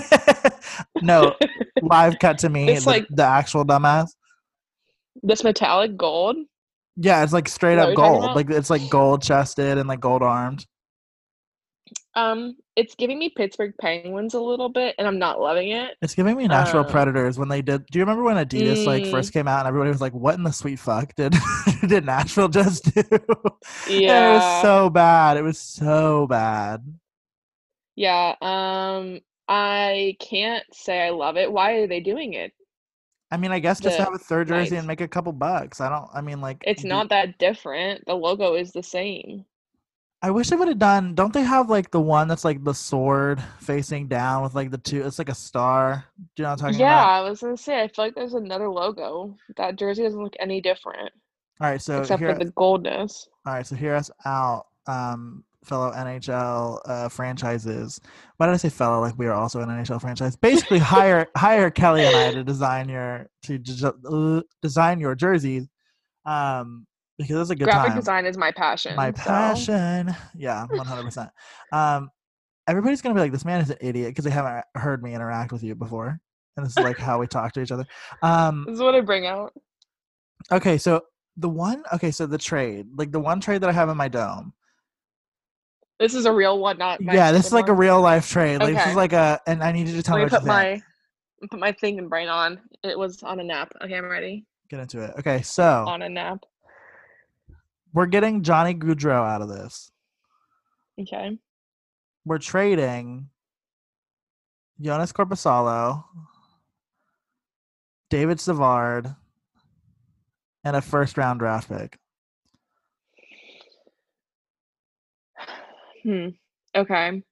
no, live cut to me. It's the, like the actual dumbass. This metallic gold. Yeah, it's like straight up gold. Like it's like gold chested and like gold armed. Um, it's giving me Pittsburgh Penguins a little bit, and I'm not loving it. It's giving me Nashville um, Predators when they did. Do you remember when Adidas mm, like first came out and everybody was like, "What in the sweet fuck did did Nashville just do?" Yeah, it was so bad. It was so bad. Yeah. Um, I can't say I love it. Why are they doing it? I mean, I guess just have a third jersey and make a couple bucks. I don't. I mean, like it's not that different. The logo is the same. I wish they would have done. Don't they have like the one that's like the sword facing down with like the two? It's like a star. Do you know what I'm talking yeah, about? Yeah, I was gonna say. I feel like there's another logo. That jersey doesn't look any different. All right, so except here, for the goldness. All right, so hear us out, um, fellow NHL uh, franchises. Why did I say fellow? Like we are also an NHL franchise. Basically, hire hire Kelly and I to design your to design your jerseys. Um, because it's a good graphic time. design is my passion. My passion, yeah, one hundred percent. Um, everybody's gonna be like, "This man is an idiot" because they haven't heard me interact with you before, and this is like how we talk to each other. Um, this is what I bring out. Okay, so the one, okay, so the trade, like the one trade that I have in my dome. This is a real one, not yeah. This is like one. a real life trade. Like okay. this is like a, and I need you to tell Let me. Put my put my thinking brain on. It was on a nap. Okay, I'm ready. Get into it. Okay, so on a nap we're getting Johnny Gaudreau out of this. Okay. We're trading Joonas Korpisalo, David Savard, and a first round draft pick. Hmm. Okay.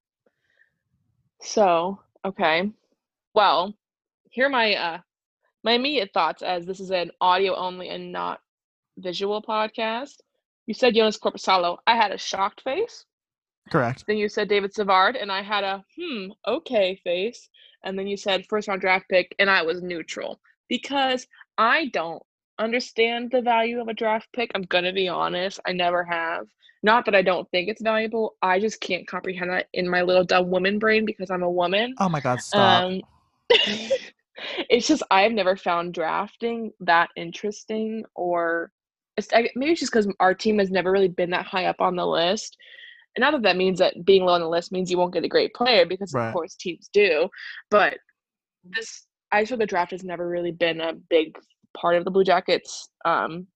So, okay. Well, here are my uh my immediate thoughts as this is an audio only and not visual podcast. You said Joonas Korpisalo. I had a shocked face. Correct. Then you said David Savard, and I had a hmm, okay face. And then you said first round draft pick, and I was neutral because I don't understand the value of a draft pick. I'm gonna be honest. I never have. Not that I don't think it's valuable. I just can't comprehend that in my little dumb woman brain because I'm a woman. Oh my god, stop. Um, it's just I've never found drafting that interesting or maybe it's just because our team has never really been that high up on the list. And not that that means that being low on the list means you won't get a great player, because right. of course teams do. But this, I feel the draft has never really been a big part of the Blue Jackets' um,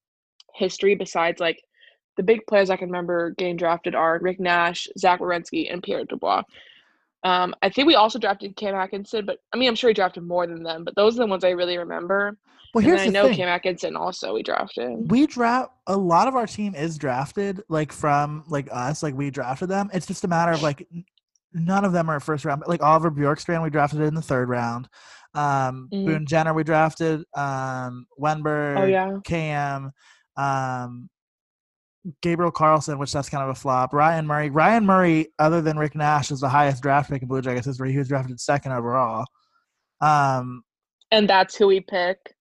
history. Besides, like the big players I can remember getting drafted are Rick Nash, Zach Werenski, and Pierre Dubois. Um, I think we also drafted Cam Atkinson, but I mean, I'm sure he drafted more than them. But those are the ones I really remember. Well, here's and I know thing. Cam Atkinson also we drafted. We draft a lot of our team is drafted like from like us, like we drafted them. It's just a matter of like none of them are first round. Like Oliver Bjorkstrand, we drafted in the third round. Um, mm. Boone Jenner we drafted. Um, Wennberg. Oh yeah. Cam. Um, Gabriel Carlsson, which that's kind of a flop. Ryan Murray. Ryan Murray, other than Rick Nash, is the highest draft pick in Blue Jackets history. He was drafted second overall. Um, and that's who we pick.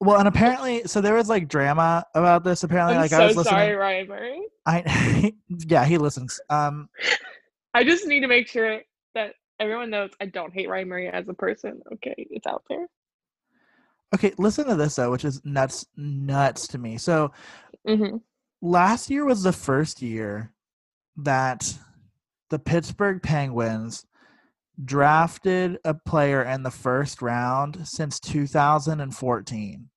Well, and apparently, so there was like drama about this. Apparently, I'm like so I was listening. Sorry, Ryan Murray. I, yeah, he listens. Um, I just need to make sure that everyone knows I don't hate Ryan Murray as a person. Okay, it's out there. Okay, listen to this though, which is nuts, nuts to me. So, mm-hmm. last year was the first year that the Pittsburgh Penguins drafted a player in the first round since 2014.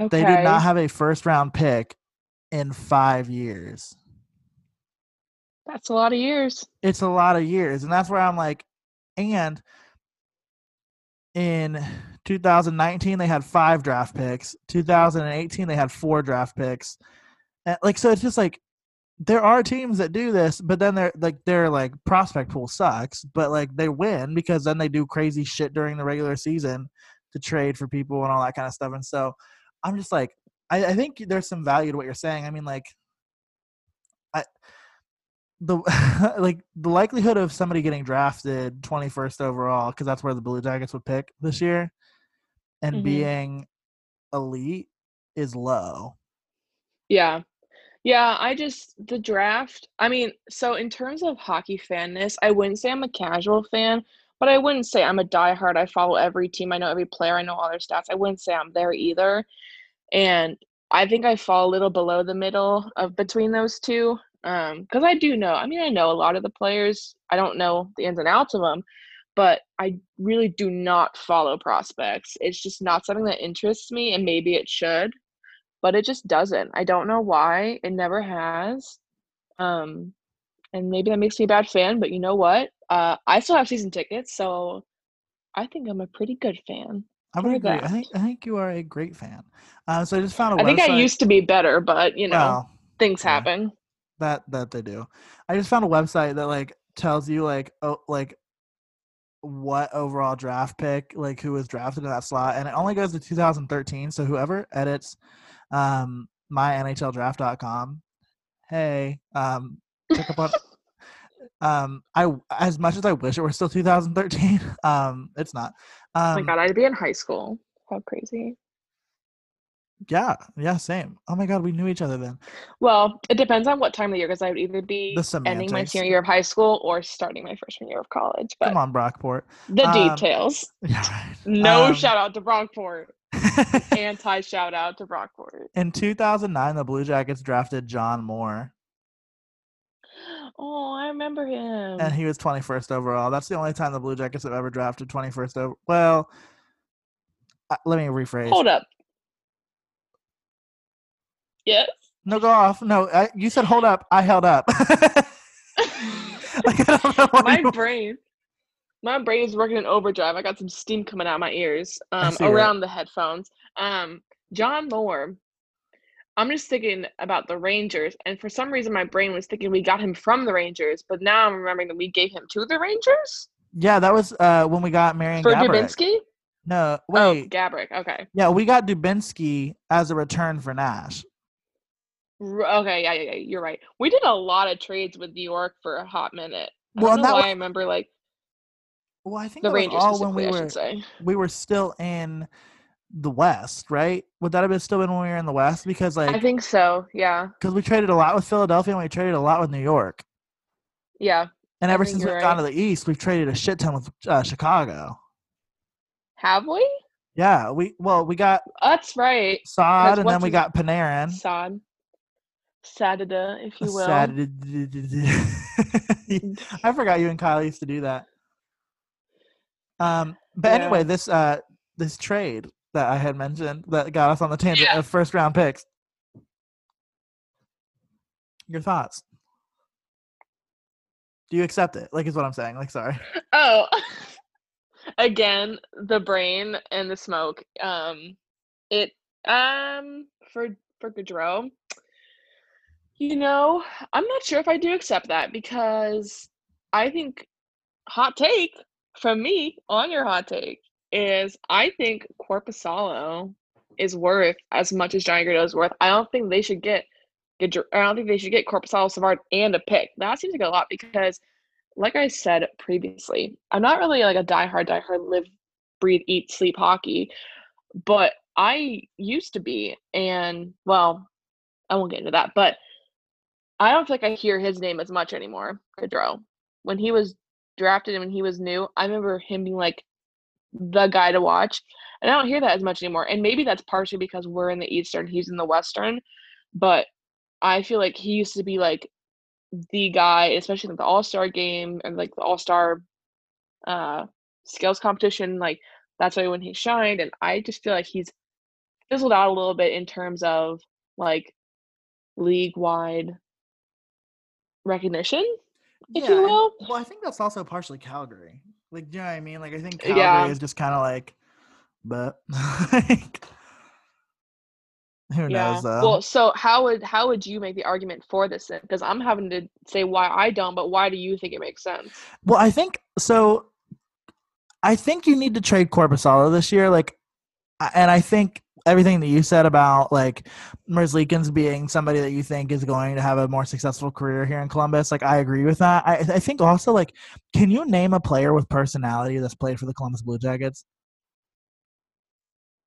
Okay. They did not have a first round pick in five years. That's a lot of years. It's a lot of years. And that's where I'm like, and in 2019, they had five draft picks. 2018, they had four draft picks. And like, so it's just like, there are teams that do this, but then they're like their like prospect pool sucks, but like they win because then they do crazy shit during the regular season to trade for people and all that kind of stuff. And so I'm just like, I, I think there's some value to what you're saying. I mean, like, I the like the likelihood of somebody getting drafted 21st overall because that's where the Blue Jackets would pick this year, and mm-hmm. being elite is low. Yeah, yeah, I just the draft. I mean, so in terms of hockey fanness, I wouldn't say I'm a casual fan, but I wouldn't say I'm a diehard. I follow every team. I know every player. I know all their stats. I wouldn't say I'm there either. And I think I fall a little below the middle of between those two. Um, because I do know. I mean, I know a lot of the players. I don't know the ins and outs of them, but I really do not follow prospects. It's just not something that interests me, and maybe it should but it just doesn't. I don't know why. It never has. Um, and maybe that makes me a bad fan, but you know what? Uh, I still have season tickets, so I think I'm a pretty good fan. I would agree. I think I think you are a great fan. Uh, so I just found a I think I used to be better, but you know, well, things yeah, happen. That that they do. I just found a website that like tells you like oh like what overall draft pick like who was drafted in that slot, and it only goes to 2013. So whoever edits um, mynhldraft.com. Hey, um, check up on. um, I as much as I wish it were still 2013, um, it's not. Um, oh my um god, I'd be in high school. How crazy! Yeah, yeah, same. Oh my god, we knew each other then. Well, it depends on what time of the year because I would either be ending my senior year of high school or starting my freshman year of college. But Come on, Brockport. The um, details. Yeah, right. No um, shout out to Brockport. Anti shout out to Brockport. In 2009, the Blue Jackets drafted John Moore. Oh, I remember him. And he was 21st overall. That's the only time the Blue Jackets have ever drafted 21st over. Well, uh, let me rephrase. Hold up. Yes. No, go off. No, I, you said hold up. I held up. like, My brain my brain is working in overdrive. I got some steam coming out my ears um, around the headphones. Um, John Moore. I'm just thinking about the Rangers, and for some reason, my brain was thinking we got him from the Rangers, but now I'm remembering that we gave him to the Rangers. Yeah, that was uh, when we got Marian for Gaborik. Dubinsky. No, oh, wait. Oh, Gaborik. Okay. Yeah, we got Dubinsky as a return for Nash. Okay, yeah, yeah, yeah, you're right. We did a lot of trades with New York for a hot minute. I well, why was, I remember like well, I think the Rangers all when we were we were still in the West, right? Would that have been still been when we were in the West? Because like I think so, yeah. Because we traded a lot with Philadelphia and we traded a lot with New York. Yeah. And ever since we've right. gone to the East, we've traded a shit ton with uh, Chicago. Have we? Yeah, we well we got. That's right. Saad, and then we got Panarin. Saad. Saturday, if you will. Saturday. I forgot you and Kyle used to do that. Um, but yeah. anyway, this uh, this trade that I had mentioned that got us on the tangent yeah. of first round picks. Your thoughts? Do you accept it? Like, is what I'm saying. Like, sorry. Oh, again, the brain and the smoke. Um, it um for for Gaudreau. You know, I'm not sure if I do accept that because I think hot take from me on your hot take is I think Korpisalo is worth as much as Johnny Gaudreau is worth. I don't think they should get, I don't think they should get Korpisalo, Savard, and a pick. That seems like a lot because, like I said previously, I'm not really like a diehard, diehard live, breathe, eat, sleep hockey, but I used to be, and well, I won't get into that, but I don't feel like I hear his name as much anymore, Gaudreau. When he was drafted and when he was new, I remember him being like the guy to watch. And I don't hear that as much anymore. And maybe that's partially because we're in the Eastern, he's in the Western. But I feel like he used to be like the guy, especially in the All Star game and like the All Star uh, skills competition. Like that's why when he shined. And I just feel like he's fizzled out a little bit in terms of like league wide recognition, if yeah, you will. And, well, I think that's also partially Calgary. Like, do you know what I mean? Like, I think uh, Calgary yeah. is just kind of like, but like, who yeah. knows? Though? Well, so how would how would you make the argument for this? Because I'm having to say why I don't, but why do you think it makes sense? Well, I think so. I think you need to trade Korpisalo this year. Like, and I think everything that you said about like Merzlikins being somebody that you think is going to have a more successful career here in Columbus, like I agree with that. I, I think also like, can you name a player with personality that's played for the Columbus Blue Jackets?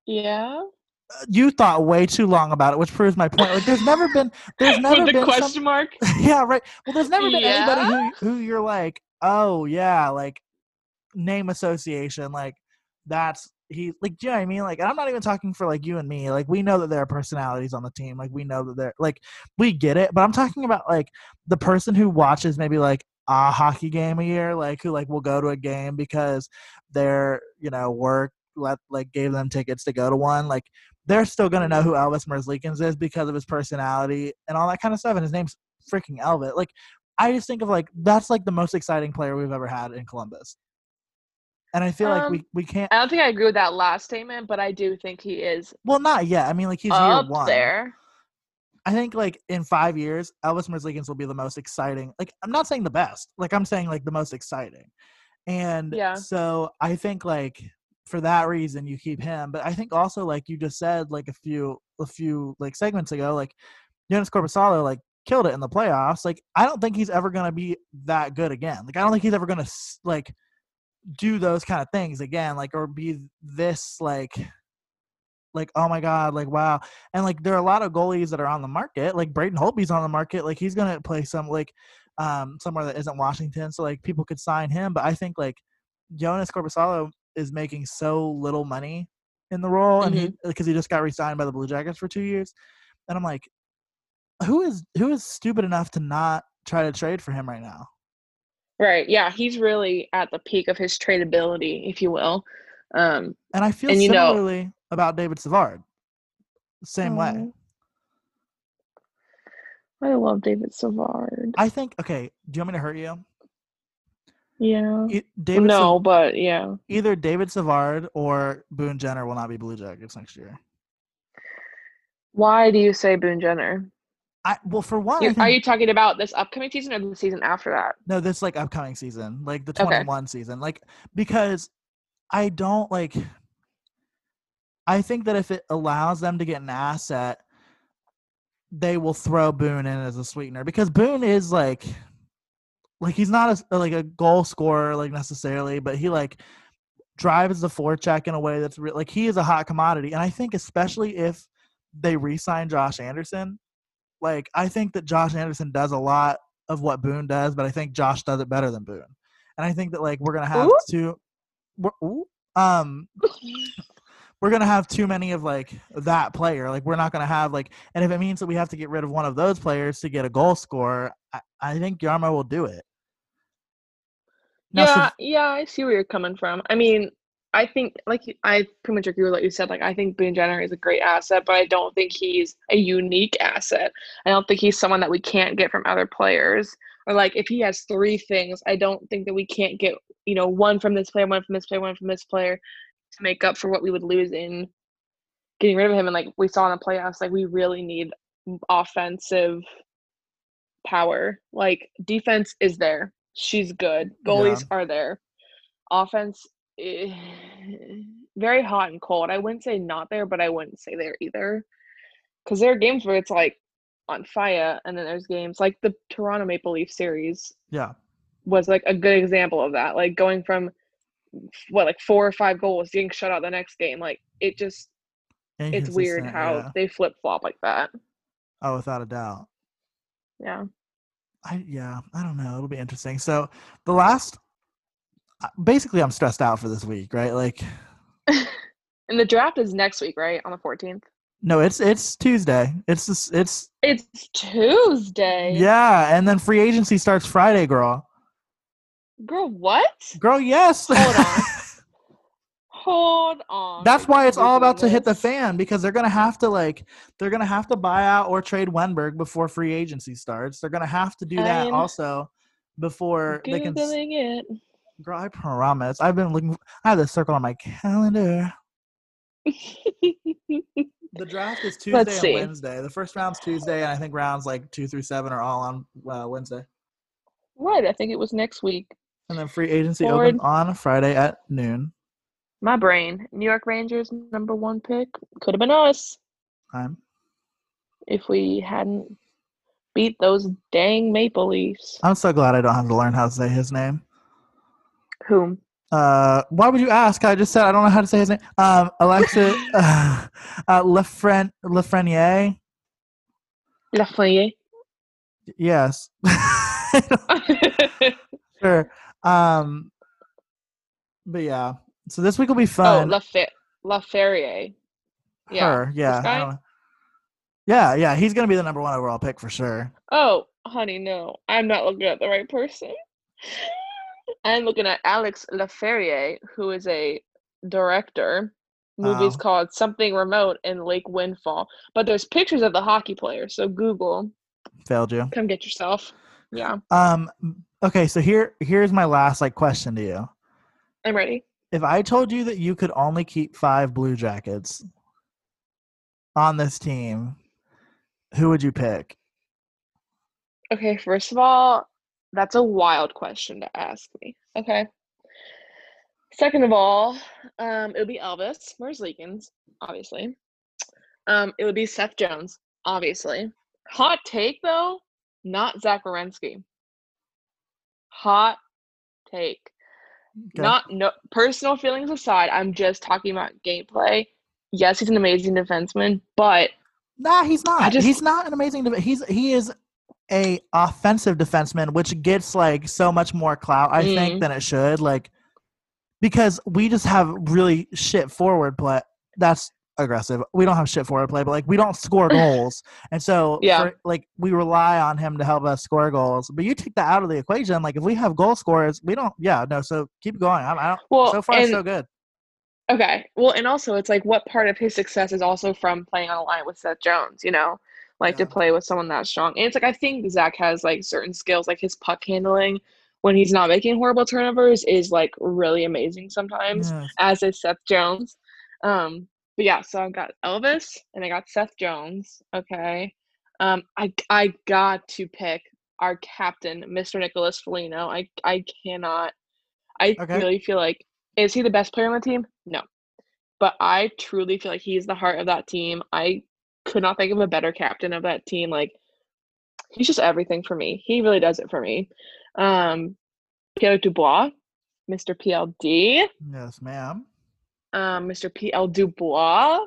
Yeah. Uh, you thought way too long about it, which proves my point. Like, there's never been, there's never the been question some, mark. yeah, right. Well, there's never been yeah? anybody who who you're like, oh yeah, like name association, like that's he like do you know what I mean? Like I'm not even talking for like you and me. Like we know that there are personalities on the team. Like we know that they're like we get it. But I'm talking about like the person who watches maybe like a hockey game a year, like who like will go to a game because their, you know, work let like gave them tickets to go to one. Like they're still gonna know who Elvis Merzlikins is because of his personality and all that kind of stuff. And his name's freaking Elvis. Like I just think of like that's like the most exciting player we've ever had in Columbus. And I feel um, like we, we can't. I don't think I agree with that last statement, but I do think he is. Well, not yet. I mean, like he's up year one. there. I think like in five years, Elvis Merzlikins will be the most exciting. Like I'm not saying the best. Like I'm saying like the most exciting. And yeah. so I think like for that reason you keep him. But I think also like you just said like a few a few like segments ago, like Joonas Korpisalo like killed it in the playoffs. Like I don't think he's ever gonna be that good again. Like I don't think he's ever gonna like do those kind of things again, like or be this like like oh my god like wow and like there are a lot of goalies that are on the market like braden holtby's on the market like he's gonna play some like um somewhere that isn't washington so like people could sign him but i think like joonas korpisalo is making so little money in the role mm-hmm. and he because mm-hmm. he just got re-signed by the blue jackets for two years and i'm like who is who is stupid enough to not try to trade for him right now Right. Yeah, he's really at the peak of his tradability, if you will. Um, and I feel and, similarly know, about David Savard. Same way. Oh. I love David Savard. I think. Okay, do you want me to hurt you? Yeah. David no, but yeah. Either David Savard or Boone Jenner will not be Blue Jackets next year. Why do you say Boone Jenner? I well for one, think, are you talking about this upcoming season or the season after that? No, this like upcoming season, like the twenty one okay. season, like because I don't like. I think that if it allows them to get an asset, they will throw Boone in as a sweetener because Boone is like, like he's not a like a goal scorer like necessarily, but he like drives the forecheck in a way that's re- like he is a hot commodity, and I think especially if they re-sign Josh Anderson, like I think that Josh Anderson does a lot of what Boone does, but I think Josh does it better than Boone. And I think that like we're gonna have ooh. two, ooh, um, we're gonna have too many of like that player. Like we're not gonna have like, and if it means that we have to get rid of one of those players to get a goal scorer, I, I think Jarmo will do it. Now, yeah, so, yeah, I see where you're coming from. I mean, I think like I pretty much agree with what you said. Like I think Boone Jenner is a great asset, but I don't think he's a unique asset. I don't think he's someone that we can't get from other players. Or like if he has three things, I don't think that we can't get, you know, one from this player, one from this player, one from this player to make up for what we would lose in getting rid of him. And like we saw in the playoffs, like we really need offensive power. Like defense is there. She's good. Goalies yeah. are there offense very hot and cold. I wouldn't say not there, but I wouldn't say there either. Because there are games where it's like on fire, and then there's games like the Toronto Maple Leaf series. Yeah, was like a good example of that. Like going from what like four or five goals, getting shut out the next game. Like it just it's weird how yeah. they flip flop like that. Oh, without a doubt. Yeah. I yeah, I don't know. It'll be interesting. So the last, basically, I'm stressed out for this week, right? Like, and the draft is next week, right, on the 14th. No, it's it's Tuesday. It's this, it's it's Tuesday. Yeah, and then free agency starts Friday, girl. Girl, what? Girl, yes. Hold on. Hold on. That's why it's all about to hit the fan because they're gonna have to like they're gonna have to buy out or trade Wennberg before free agency starts. They're gonna have to do that I'm also before they can. It. Girl, I promise. I've been looking. For, I have this circle on my calendar. the draft is Tuesday and Wednesday. The first round's Tuesday, and I think rounds like two through seven are all on uh, Wednesday. Right, I think it was next week. And then free agency Forward. open on Friday at noon. My brain. New York Rangers number one pick. Could have been us. I'm. If we hadn't beat those dang Maple Leafs. I'm so glad I don't have to learn how to say his name. Whom? Uh, why would you ask? I just said I don't know how to say his name. Um, Alexa uh, uh, Lefren Lafreniere. Lafreniere. Yes. sure. Um, but yeah. So this week will be oh, fun. Oh, La, La Ferrier. Yeah. Her, yeah. Yeah, yeah. He's gonna be the number one overall pick for sure. Oh, honey, no. I'm not looking at the right person. I'm looking at Alex Laferriere, who is a director. Movies oh. called Something Remote and Lake Windfall. But there's pictures of the hockey player, so Google. Failed you. Come get yourself. Yeah. Um okay, so here here's my last like question to you. I'm ready. If I told you that you could only keep 5 blue jackets on this team, who would you pick? Okay, first of all, that's a wild question to ask me. Okay. Second of all, um, it would be Elvis Merzlikins, obviously. Um, it would be Seth Jones, obviously. Hot take though, not Zach Werenski. Hot take. Okay. Not no personal feelings aside, I'm just talking about gameplay. Yes, he's an amazing defenseman, but nah, he's not. Just, he's not an amazing. He's he is a offensive defenseman, which gets like so much more clout, I mm. think, than it should. Like because we just have really shit forward play. That's aggressive. We don't have shit forward play, but like we don't score goals, and so yeah, for, like we rely on him to help us score goals. But you take that out of the equation, like if we have goal scorers, we don't. Yeah, no. So keep going. I, I don't. Well, so far and, so good. Okay. Well, and also it's like what part of his success is also from playing on a line with Seth Jones. You know, like yeah. to play with someone that strong. And it's like I think Zach has like certain skills, like his puck handling when he's not making horrible turnovers is like really amazing sometimes, yes. as is Seth Jones. Um, but yeah, so I got Elvis and I got Seth Jones. Okay. Um, I I got to pick our captain, Mr. Nicholas Foligno. I I cannot. I okay. really feel like is he the best player on the team? No, but I truly feel like he's the heart of that team. I could not think of a better captain of that team. Like he's just everything for me. He really does it for me. Um, Pierre Dubois, Mr. PLD. Yes, ma'am um, Mr. P.L. Dubois.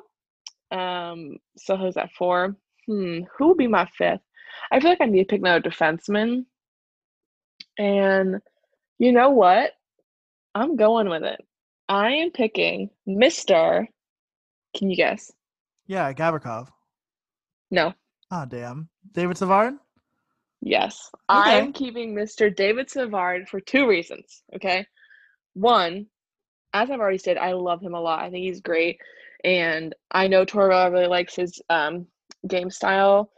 Um, so who's that for? Hmm, who would be my fifth? I feel like I need to pick another defenseman. And you know what? I'm going with it. I am picking Mr. Can you guess? Yeah, Gavrikov. No. Oh damn. David Savard? Yes. Okay. I'm keeping Mr. David Savard for two reasons. Okay. One, as I've already said, I love him a lot. I think he's great. And I know Torva really likes his um, game style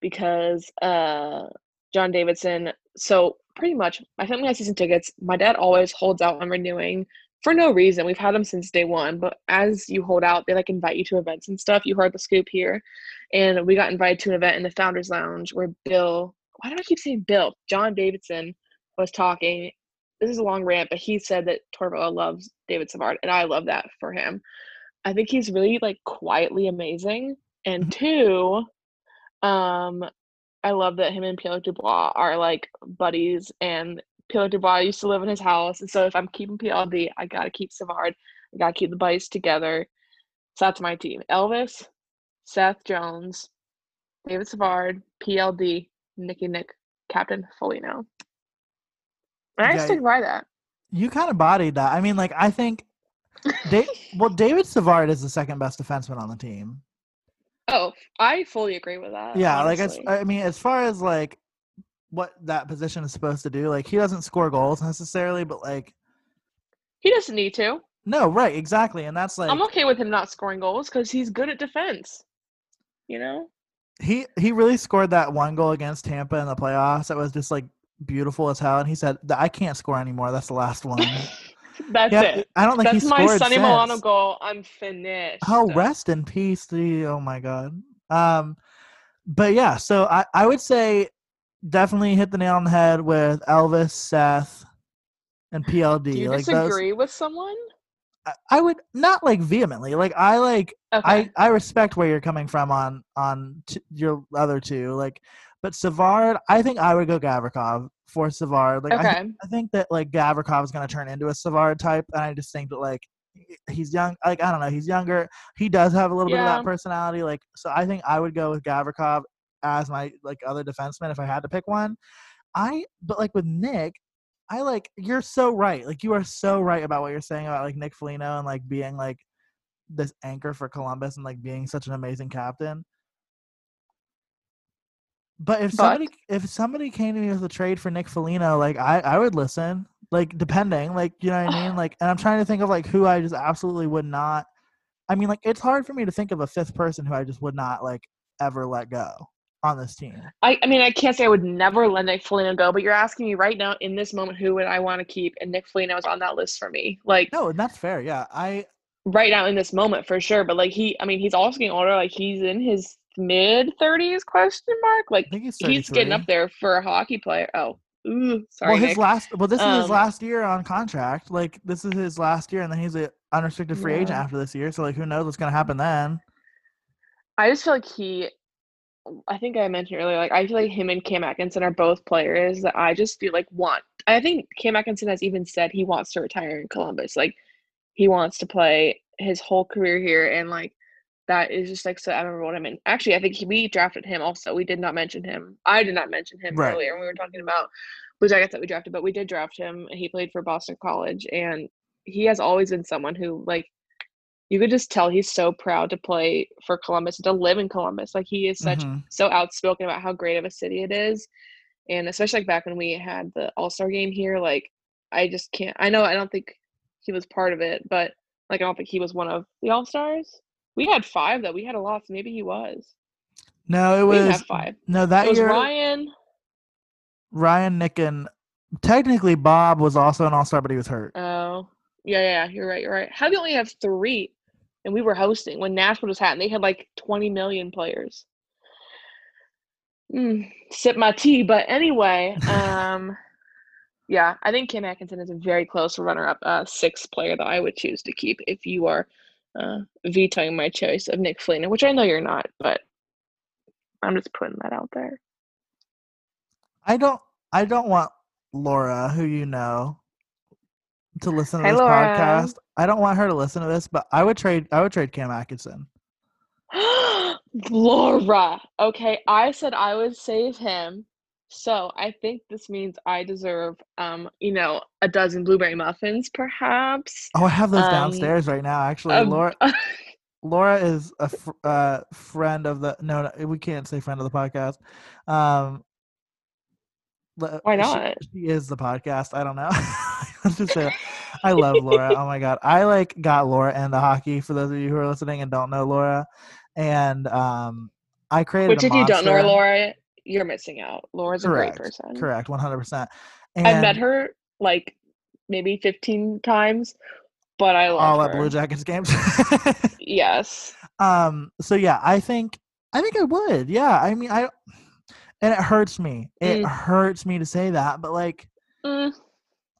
because uh, John Davidson. So pretty much, my family has season tickets. My dad always holds out on renewing for no reason. We've had them since day one, but as you hold out, they like invite you to events and stuff. You heard the scoop here, and we got invited to an event in the Founders Lounge where Bill. Why do I keep saying Bill? John Davidson was talking this is a long rant, but he said that Tortorella loves David Savard, and I love that for him. I think he's really like quietly amazing. And mm-hmm. two, um, I love that him and Pierre Dubois are like buddies, and Pierre Dubois used to live in his house, and so if I'm keeping PLD, I gotta keep Savard. I gotta keep the buddies together. So that's my team: Elvis, Seth Jones, David Savard, PLD, Nicky Nick, Captain Foligno. And I yeah, stick by that. You kind of bodied that. I mean, like I think, da- well, David Savard is the second best defenseman on the team. Oh, I fully agree with that. Yeah, honestly. like as I mean, as far as like what that position is supposed to do, like he doesn't score goals necessarily, but like he doesn't need to. No, right, exactly, and that's like I'm okay with him not scoring goals because he's good at defense. You know. He he really scored that one goal against Tampa in the playoffs. That was just like beautiful as hell. And he said, "I can't score anymore. That's the last one." That's yeah, it. I don't think That's my Sonny since. Milano goal. I'm finished. Oh, rest in peace. The oh my god. Um, but yeah, so I I would say definitely hit the nail on the head with Elvis, Seth, and PLD. Do you like disagree those, with someone? I, I would not like vehemently. Like I like okay. I I respect where you're coming from on on t- your other two. Like, but Savard, I think I would go Gavrikov for Savard. Like okay. I, I think that like Gavrikov is going to turn into a Savard type, and I just think that like he's young. Like I don't know, he's younger. He does have a little yeah. bit of that personality. Like so, I think I would go with Gavrikov as my like other defenseman if I had to pick one. I but like with Nick, I like you're so right. Like you are so right about what you're saying about like Nick Foligno and like being like this anchor for Columbus and like being such an amazing captain. But if somebody if somebody came to me with a trade for Nick Foligno, like I I would listen. Like depending, like you know what I mean. Like, and I'm trying to think of like who I just absolutely would not. I mean, like it's hard for me to think of a fifth person who I just would not like ever let go on this team. I, I mean, I can't say I would never let Nick Foligno go, but you're asking me right now in this moment who would I want to keep, and Nick Foligno is on that list for me. Like, no, and that's fair. Yeah, I right now in this moment for sure. But like he, I mean, he's also getting older. Like he's in his mid thirties question mark. Like he's, he's, getting up there for a hockey player. Oh, ooh, sorry. Well, his Nick. last. Well, this um, is his um, last year on contract. Like this is his last year, and then he's an unrestricted free yeah. agent after this year. So like, who knows what's gonna happen then? I just feel like he. I think I mentioned earlier, like I feel like him and Cam Atkinson are both players that I just feel like want. I think Cam Atkinson has even said he wants to retire in Columbus. Like he wants to play his whole career here, and like that is just like so admirable I mean, Actually, I think he, we drafted him also. We did not mention him. I did not mention him right. earlier when we were talking about Blue Jackets that we drafted, but we did draft him. He played for Boston College, and he has always been someone who like you could just tell he's so proud to play for Columbus to live in Columbus. Like he is such mm-hmm. so outspoken about how great of a city it is, and especially like back when we had the All Star game here, like I just can't. I know I don't think he was part of it, but like I don't think he was one of the All Stars. We had five though. We had a lot, so maybe he was. No, it was five. No, that it was year Ryan. Ryan, Nick, and technically Bob was also an All Star, but he was hurt. Oh, yeah, yeah, you're right. You're right. How do you only have three? And we were hosting when Nashville was happening. They had like 20 million players. Mm, sip my tea, but anyway, um, yeah, I think Cam Atkinson is a very close runner-up, uh, sixth player that I would choose to keep if you are uh, vetoing my choice of Nick Foligno, which I know you're not, but I'm just putting that out there. I don't. I don't want Laura, who you know, to listen to this Laura. podcast. I don't want her to listen to this, but I would trade. I would trade Cam Atkinson. Laura. Okay, I said I would save him so I think this means I deserve, um, you know, a dozen blueberry muffins, perhaps. Oh, I have those um, downstairs right now. Actually, um, Laura. Laura is a fr- uh, friend of the. No, no, we can't say friend of the podcast. Um, Why not? She, she is the podcast. I don't know. Just say, I love Laura. oh my god, I like got Laura and the hockey. For those of you who are listening and don't know Laura, and um, I created. Which, if you don't know Laura, you're missing out. Laura's Correct. a great person. Correct, one hundred percent. I've met her like maybe fifteen times, but I love all her. at Blue Jackets games. yes. Um. So yeah, I think I think I would. Yeah. I mean, I and it hurts me. It mm. hurts me to say that, but like, mm.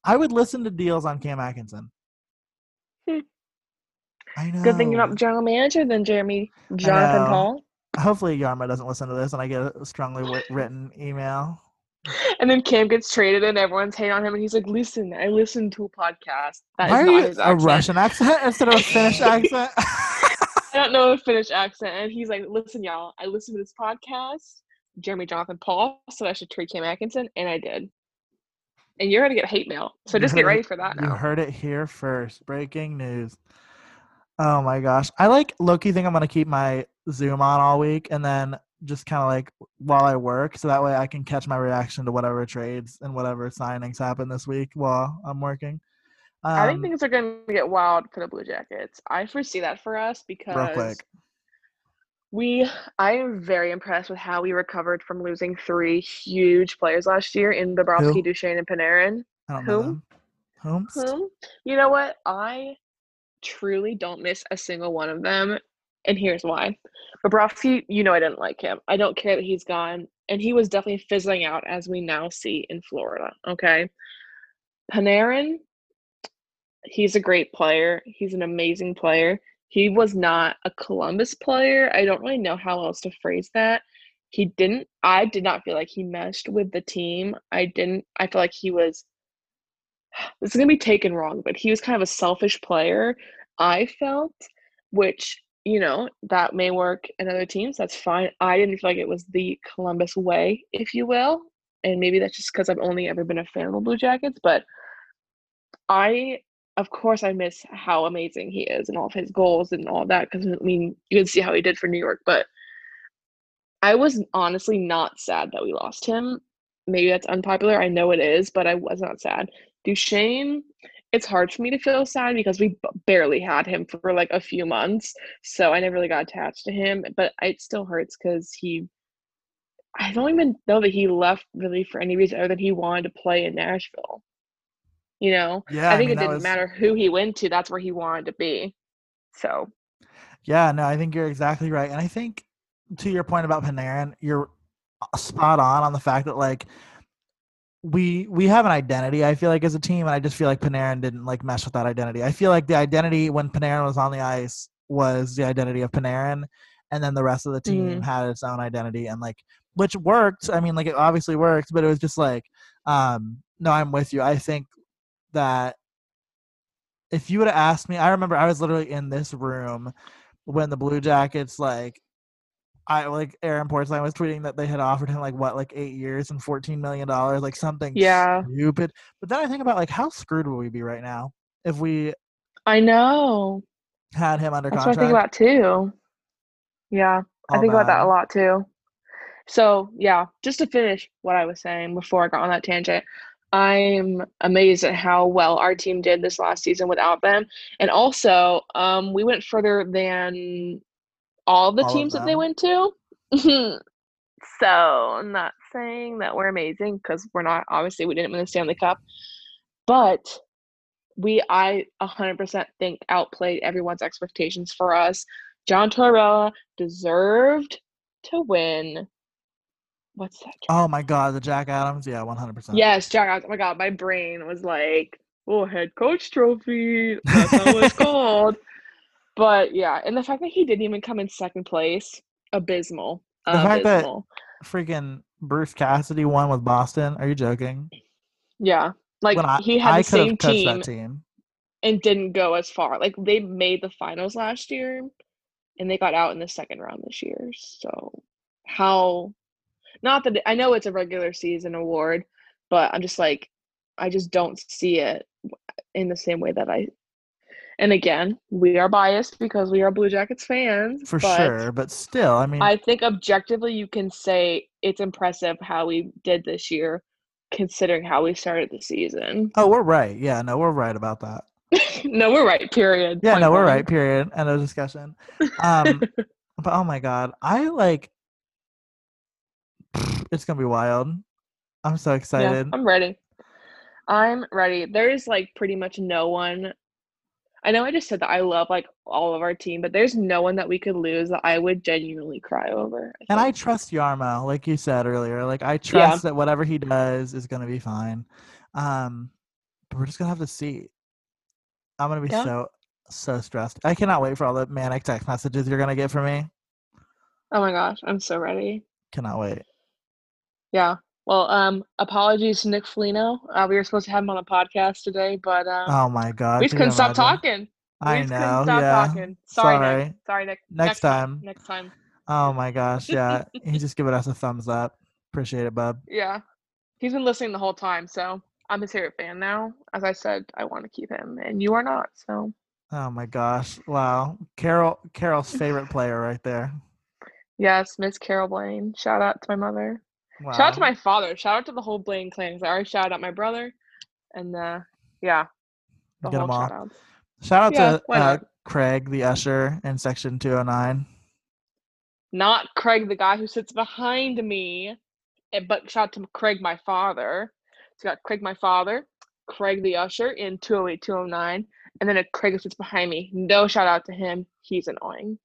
I would listen to deals on Cam Atkinson. Hmm. I know. Good thing you're not general manager then, Jeremy Jonathan Paul. Hopefully Jarmo doesn't listen to this and I get a strongly w- written email. And then Cam gets traded and everyone's hating on him and he's like, listen, I listened to a podcast. That Why is not his a Russian accent instead of a Finnish accent? I don't know a Finnish accent. And he's like, listen, y'all, I listened to this podcast, Jeremy Jonathan Paul, so I should trade Cam Atkinson, and I did. And you're gonna get hate mail. So just get ready for that now. You heard it here first. Breaking news. Oh my gosh. I like Loki think I'm gonna keep my Zoom on all week and then just kind of like while I work, so that way I can catch my reaction to whatever trades and whatever signings happen this week while I'm working. Um, I think um, things are going to get wild for the Blue Jackets. I foresee that for us because we. I am very impressed with how we recovered from losing three huge players last year in Bobrovsky, Duchene, and Panarin. Whom? Whom? Whom? You know what? I truly don't miss a single one of them, and here's why. Bobrovsky, you know I didn't like him. I don't care that he's gone, and he was definitely fizzling out as we now see in Florida. Okay, Panarin, he's a great player. He's an amazing player. He was not a Columbus player. I don't really know how else to phrase that. He didn't. I did not feel like he meshed with the team. I didn't. I feel like he was. This is gonna be taken wrong, but he was kind of a selfish player. I felt, which you know, that may work in other teams. That's fine. I didn't feel like it was the Columbus way, if you will. And maybe that's just because I've only ever been a fan of the Blue Jackets. But I, of course, I miss how amazing he is and all of his goals and all that. Because, I mean, you can see how he did for New York. But I was honestly not sad that we lost him. Maybe that's unpopular. I know it is, but I was not sad. Duchene, it's hard for me to feel sad because we barely had him for like a few months. So I never really got attached to him, but it still hurts because he, I don't even know that he left really for any reason other than he wanted to play in Nashville. You know, yeah, I think I mean, it didn't was... matter who he went to, that's where he wanted to be. So, yeah, no, I think you're exactly right. And I think to your point about Panarin, you're spot on on the fact that like we we have an identity i feel like as a team and i just feel like panarin didn't like mesh with that identity i feel like the identity when panarin was on the ice was the identity of panarin and then the rest of the team mm. had its own identity and like which worked i mean like it obviously worked but it was just like um no i'm with you i think that if you would have asked me i remember i was literally in this room when the blue jackets like I like Aaron Portzline was tweeting that they had offered him like what like eight years and fourteen million dollars, like something yeah stupid. But then I think about like how screwed would we be right now if we I know had him under That's contract. what I think about too. Yeah, I think bad. about that a lot too. So yeah, just to finish what I was saying before I got on that tangent, I'm amazed at how well our team did this last season without them, and also um, we went further than all the all teams that they went to. so I'm not saying that we're amazing because we're not. Obviously, we didn't win the Stanley Cup, but we I 100% think outplayed everyone's expectations for us. John Tortorella deserved to win. What's that? Oh my God, the Jack Adams. Yeah, 100%. Yes, Jack Adams. Oh my God, my brain was like, "Oh, head coach trophy." That's how it's called. But yeah, and the fact that he didn't even come in second place, abysmal. The fact abysmal. that freaking Bruce Cassidy won with Boston. Are you joking? Yeah, like I, he had I the same team, team and didn't go as far. Like they made the finals last year, and they got out in the second round this year. So how? Not that I know it's a regular season award, but I'm just like, I just don't see it in the same way that I and again, we are biased because we are Blue Jackets fans. For sure, but still, I mean, I think objectively you can say it's impressive how we did this year, considering how we started the season. Oh, we're right. Yeah, no, we're right about that. no, we're right. Period. Yeah, Point no, we're right. Period. End of discussion. Um, but oh my god, I like. It's gonna be wild. I'm so excited. Yeah, I'm ready. I'm ready. There's like pretty much no one I know I just said that I love like all of our team, but there's no one that we could lose that I would genuinely cry over. I and I trust Jarmo, like you said earlier. Like I trust yeah. that whatever he does is going to be fine. Um, but we're just gonna have to see. I'm gonna be yeah. so so stressed. I cannot wait for all the manic text messages you're gonna get from me. Oh my gosh, I'm so ready. Cannot wait. Yeah. Well, um, apologies to Nick Foligno. Uh, we were supposed to have him on a podcast today, but um, oh my god, we just couldn't stop talking. We I know. yeah. Talking. Sorry, Sorry. Nick. Sorry, Nick. Next, next time. time. Next time. Oh my gosh, yeah. He's just giving us a thumbs up. Appreciate it, bub. Yeah. He's been listening the whole time, so I'm his favorite fan now. As I said, I want to keep him, and you are not. So. Oh my gosh! Wow, Carol, Carol's favorite player right there. Yes, Miss Carol Blaine. Shout out to my mother. Wow. Shout out to my father. Shout out to the whole Blaine clan. Cause I already shouted out my brother, and uh, yeah, the Get whole shout out. Shout out yeah, to uh, Craig, the usher in section 209. Not Craig, the guy who sits behind me, eh, but shout out to Craig, my father. So got Craig, my father, Craig, the usher in 208, 209, and then a Craig who sits behind me. No shout out to him. He's annoying.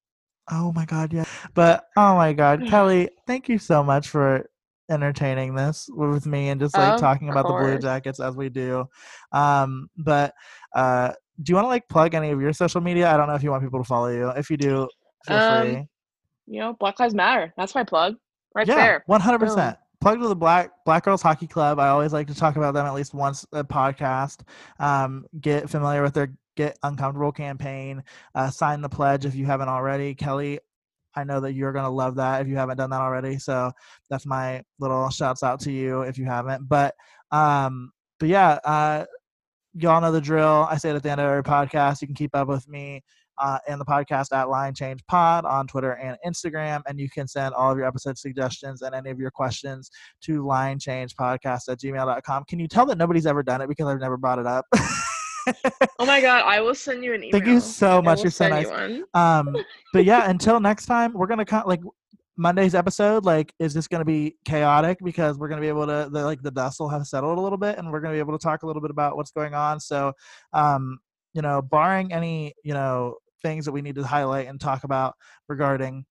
Oh my god, yeah. But oh my god, Kelly, thank you so much for entertaining this with me and just like talking about the Blue Jackets as we do. Um, but uh, do you want to like plug any of your social media? I don't know if you want people to follow you. If you do, feel um, free. You know, Black Lives Matter. That's my plug right yeah, there. One hundred percent. Plug to the Black Black Girls Hockey Club. I always like to talk about them at least once a podcast. Um, get familiar with their Get Uncomfortable campaign. Uh, sign the pledge if you haven't already. Kelly, I know that you're going to love that if you haven't done that already. So that's my little shouts out to you if you haven't. But um, but yeah, uh, y'all know the drill. I say it at the end of every podcast. You can keep up with me uh, and the podcast at Line Change Pod on Twitter and Instagram. And you can send all of your episode suggestions and any of your questions to Line Change Podcast at gmail.com. Can you tell that nobody's ever done it because I've never brought it up? oh my god, I will send you an email. Thank you so much. You're so nice. You um, but yeah, until next time, we're gonna kind like Monday's episode, like, is this going to be chaotic because we're going to be able to, the, like, the dust will have settled a little bit and we're going to be able to talk a little bit about what's going on. So, um, you know, barring any, you know, things that we need to highlight and talk about regarding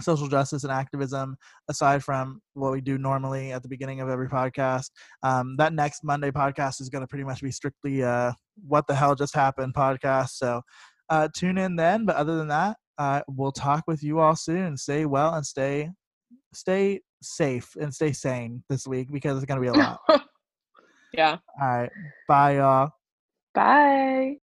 social justice and activism aside from what we do normally at the beginning of every podcast um, that next monday podcast is going to pretty much be strictly uh, what the hell just happened podcast so uh, tune in then but other than that uh, we'll talk with you all soon. Stay well and stay stay safe and stay sane this week because it's gonna be a lot. yeah. All right. Bye, y'all. Bye.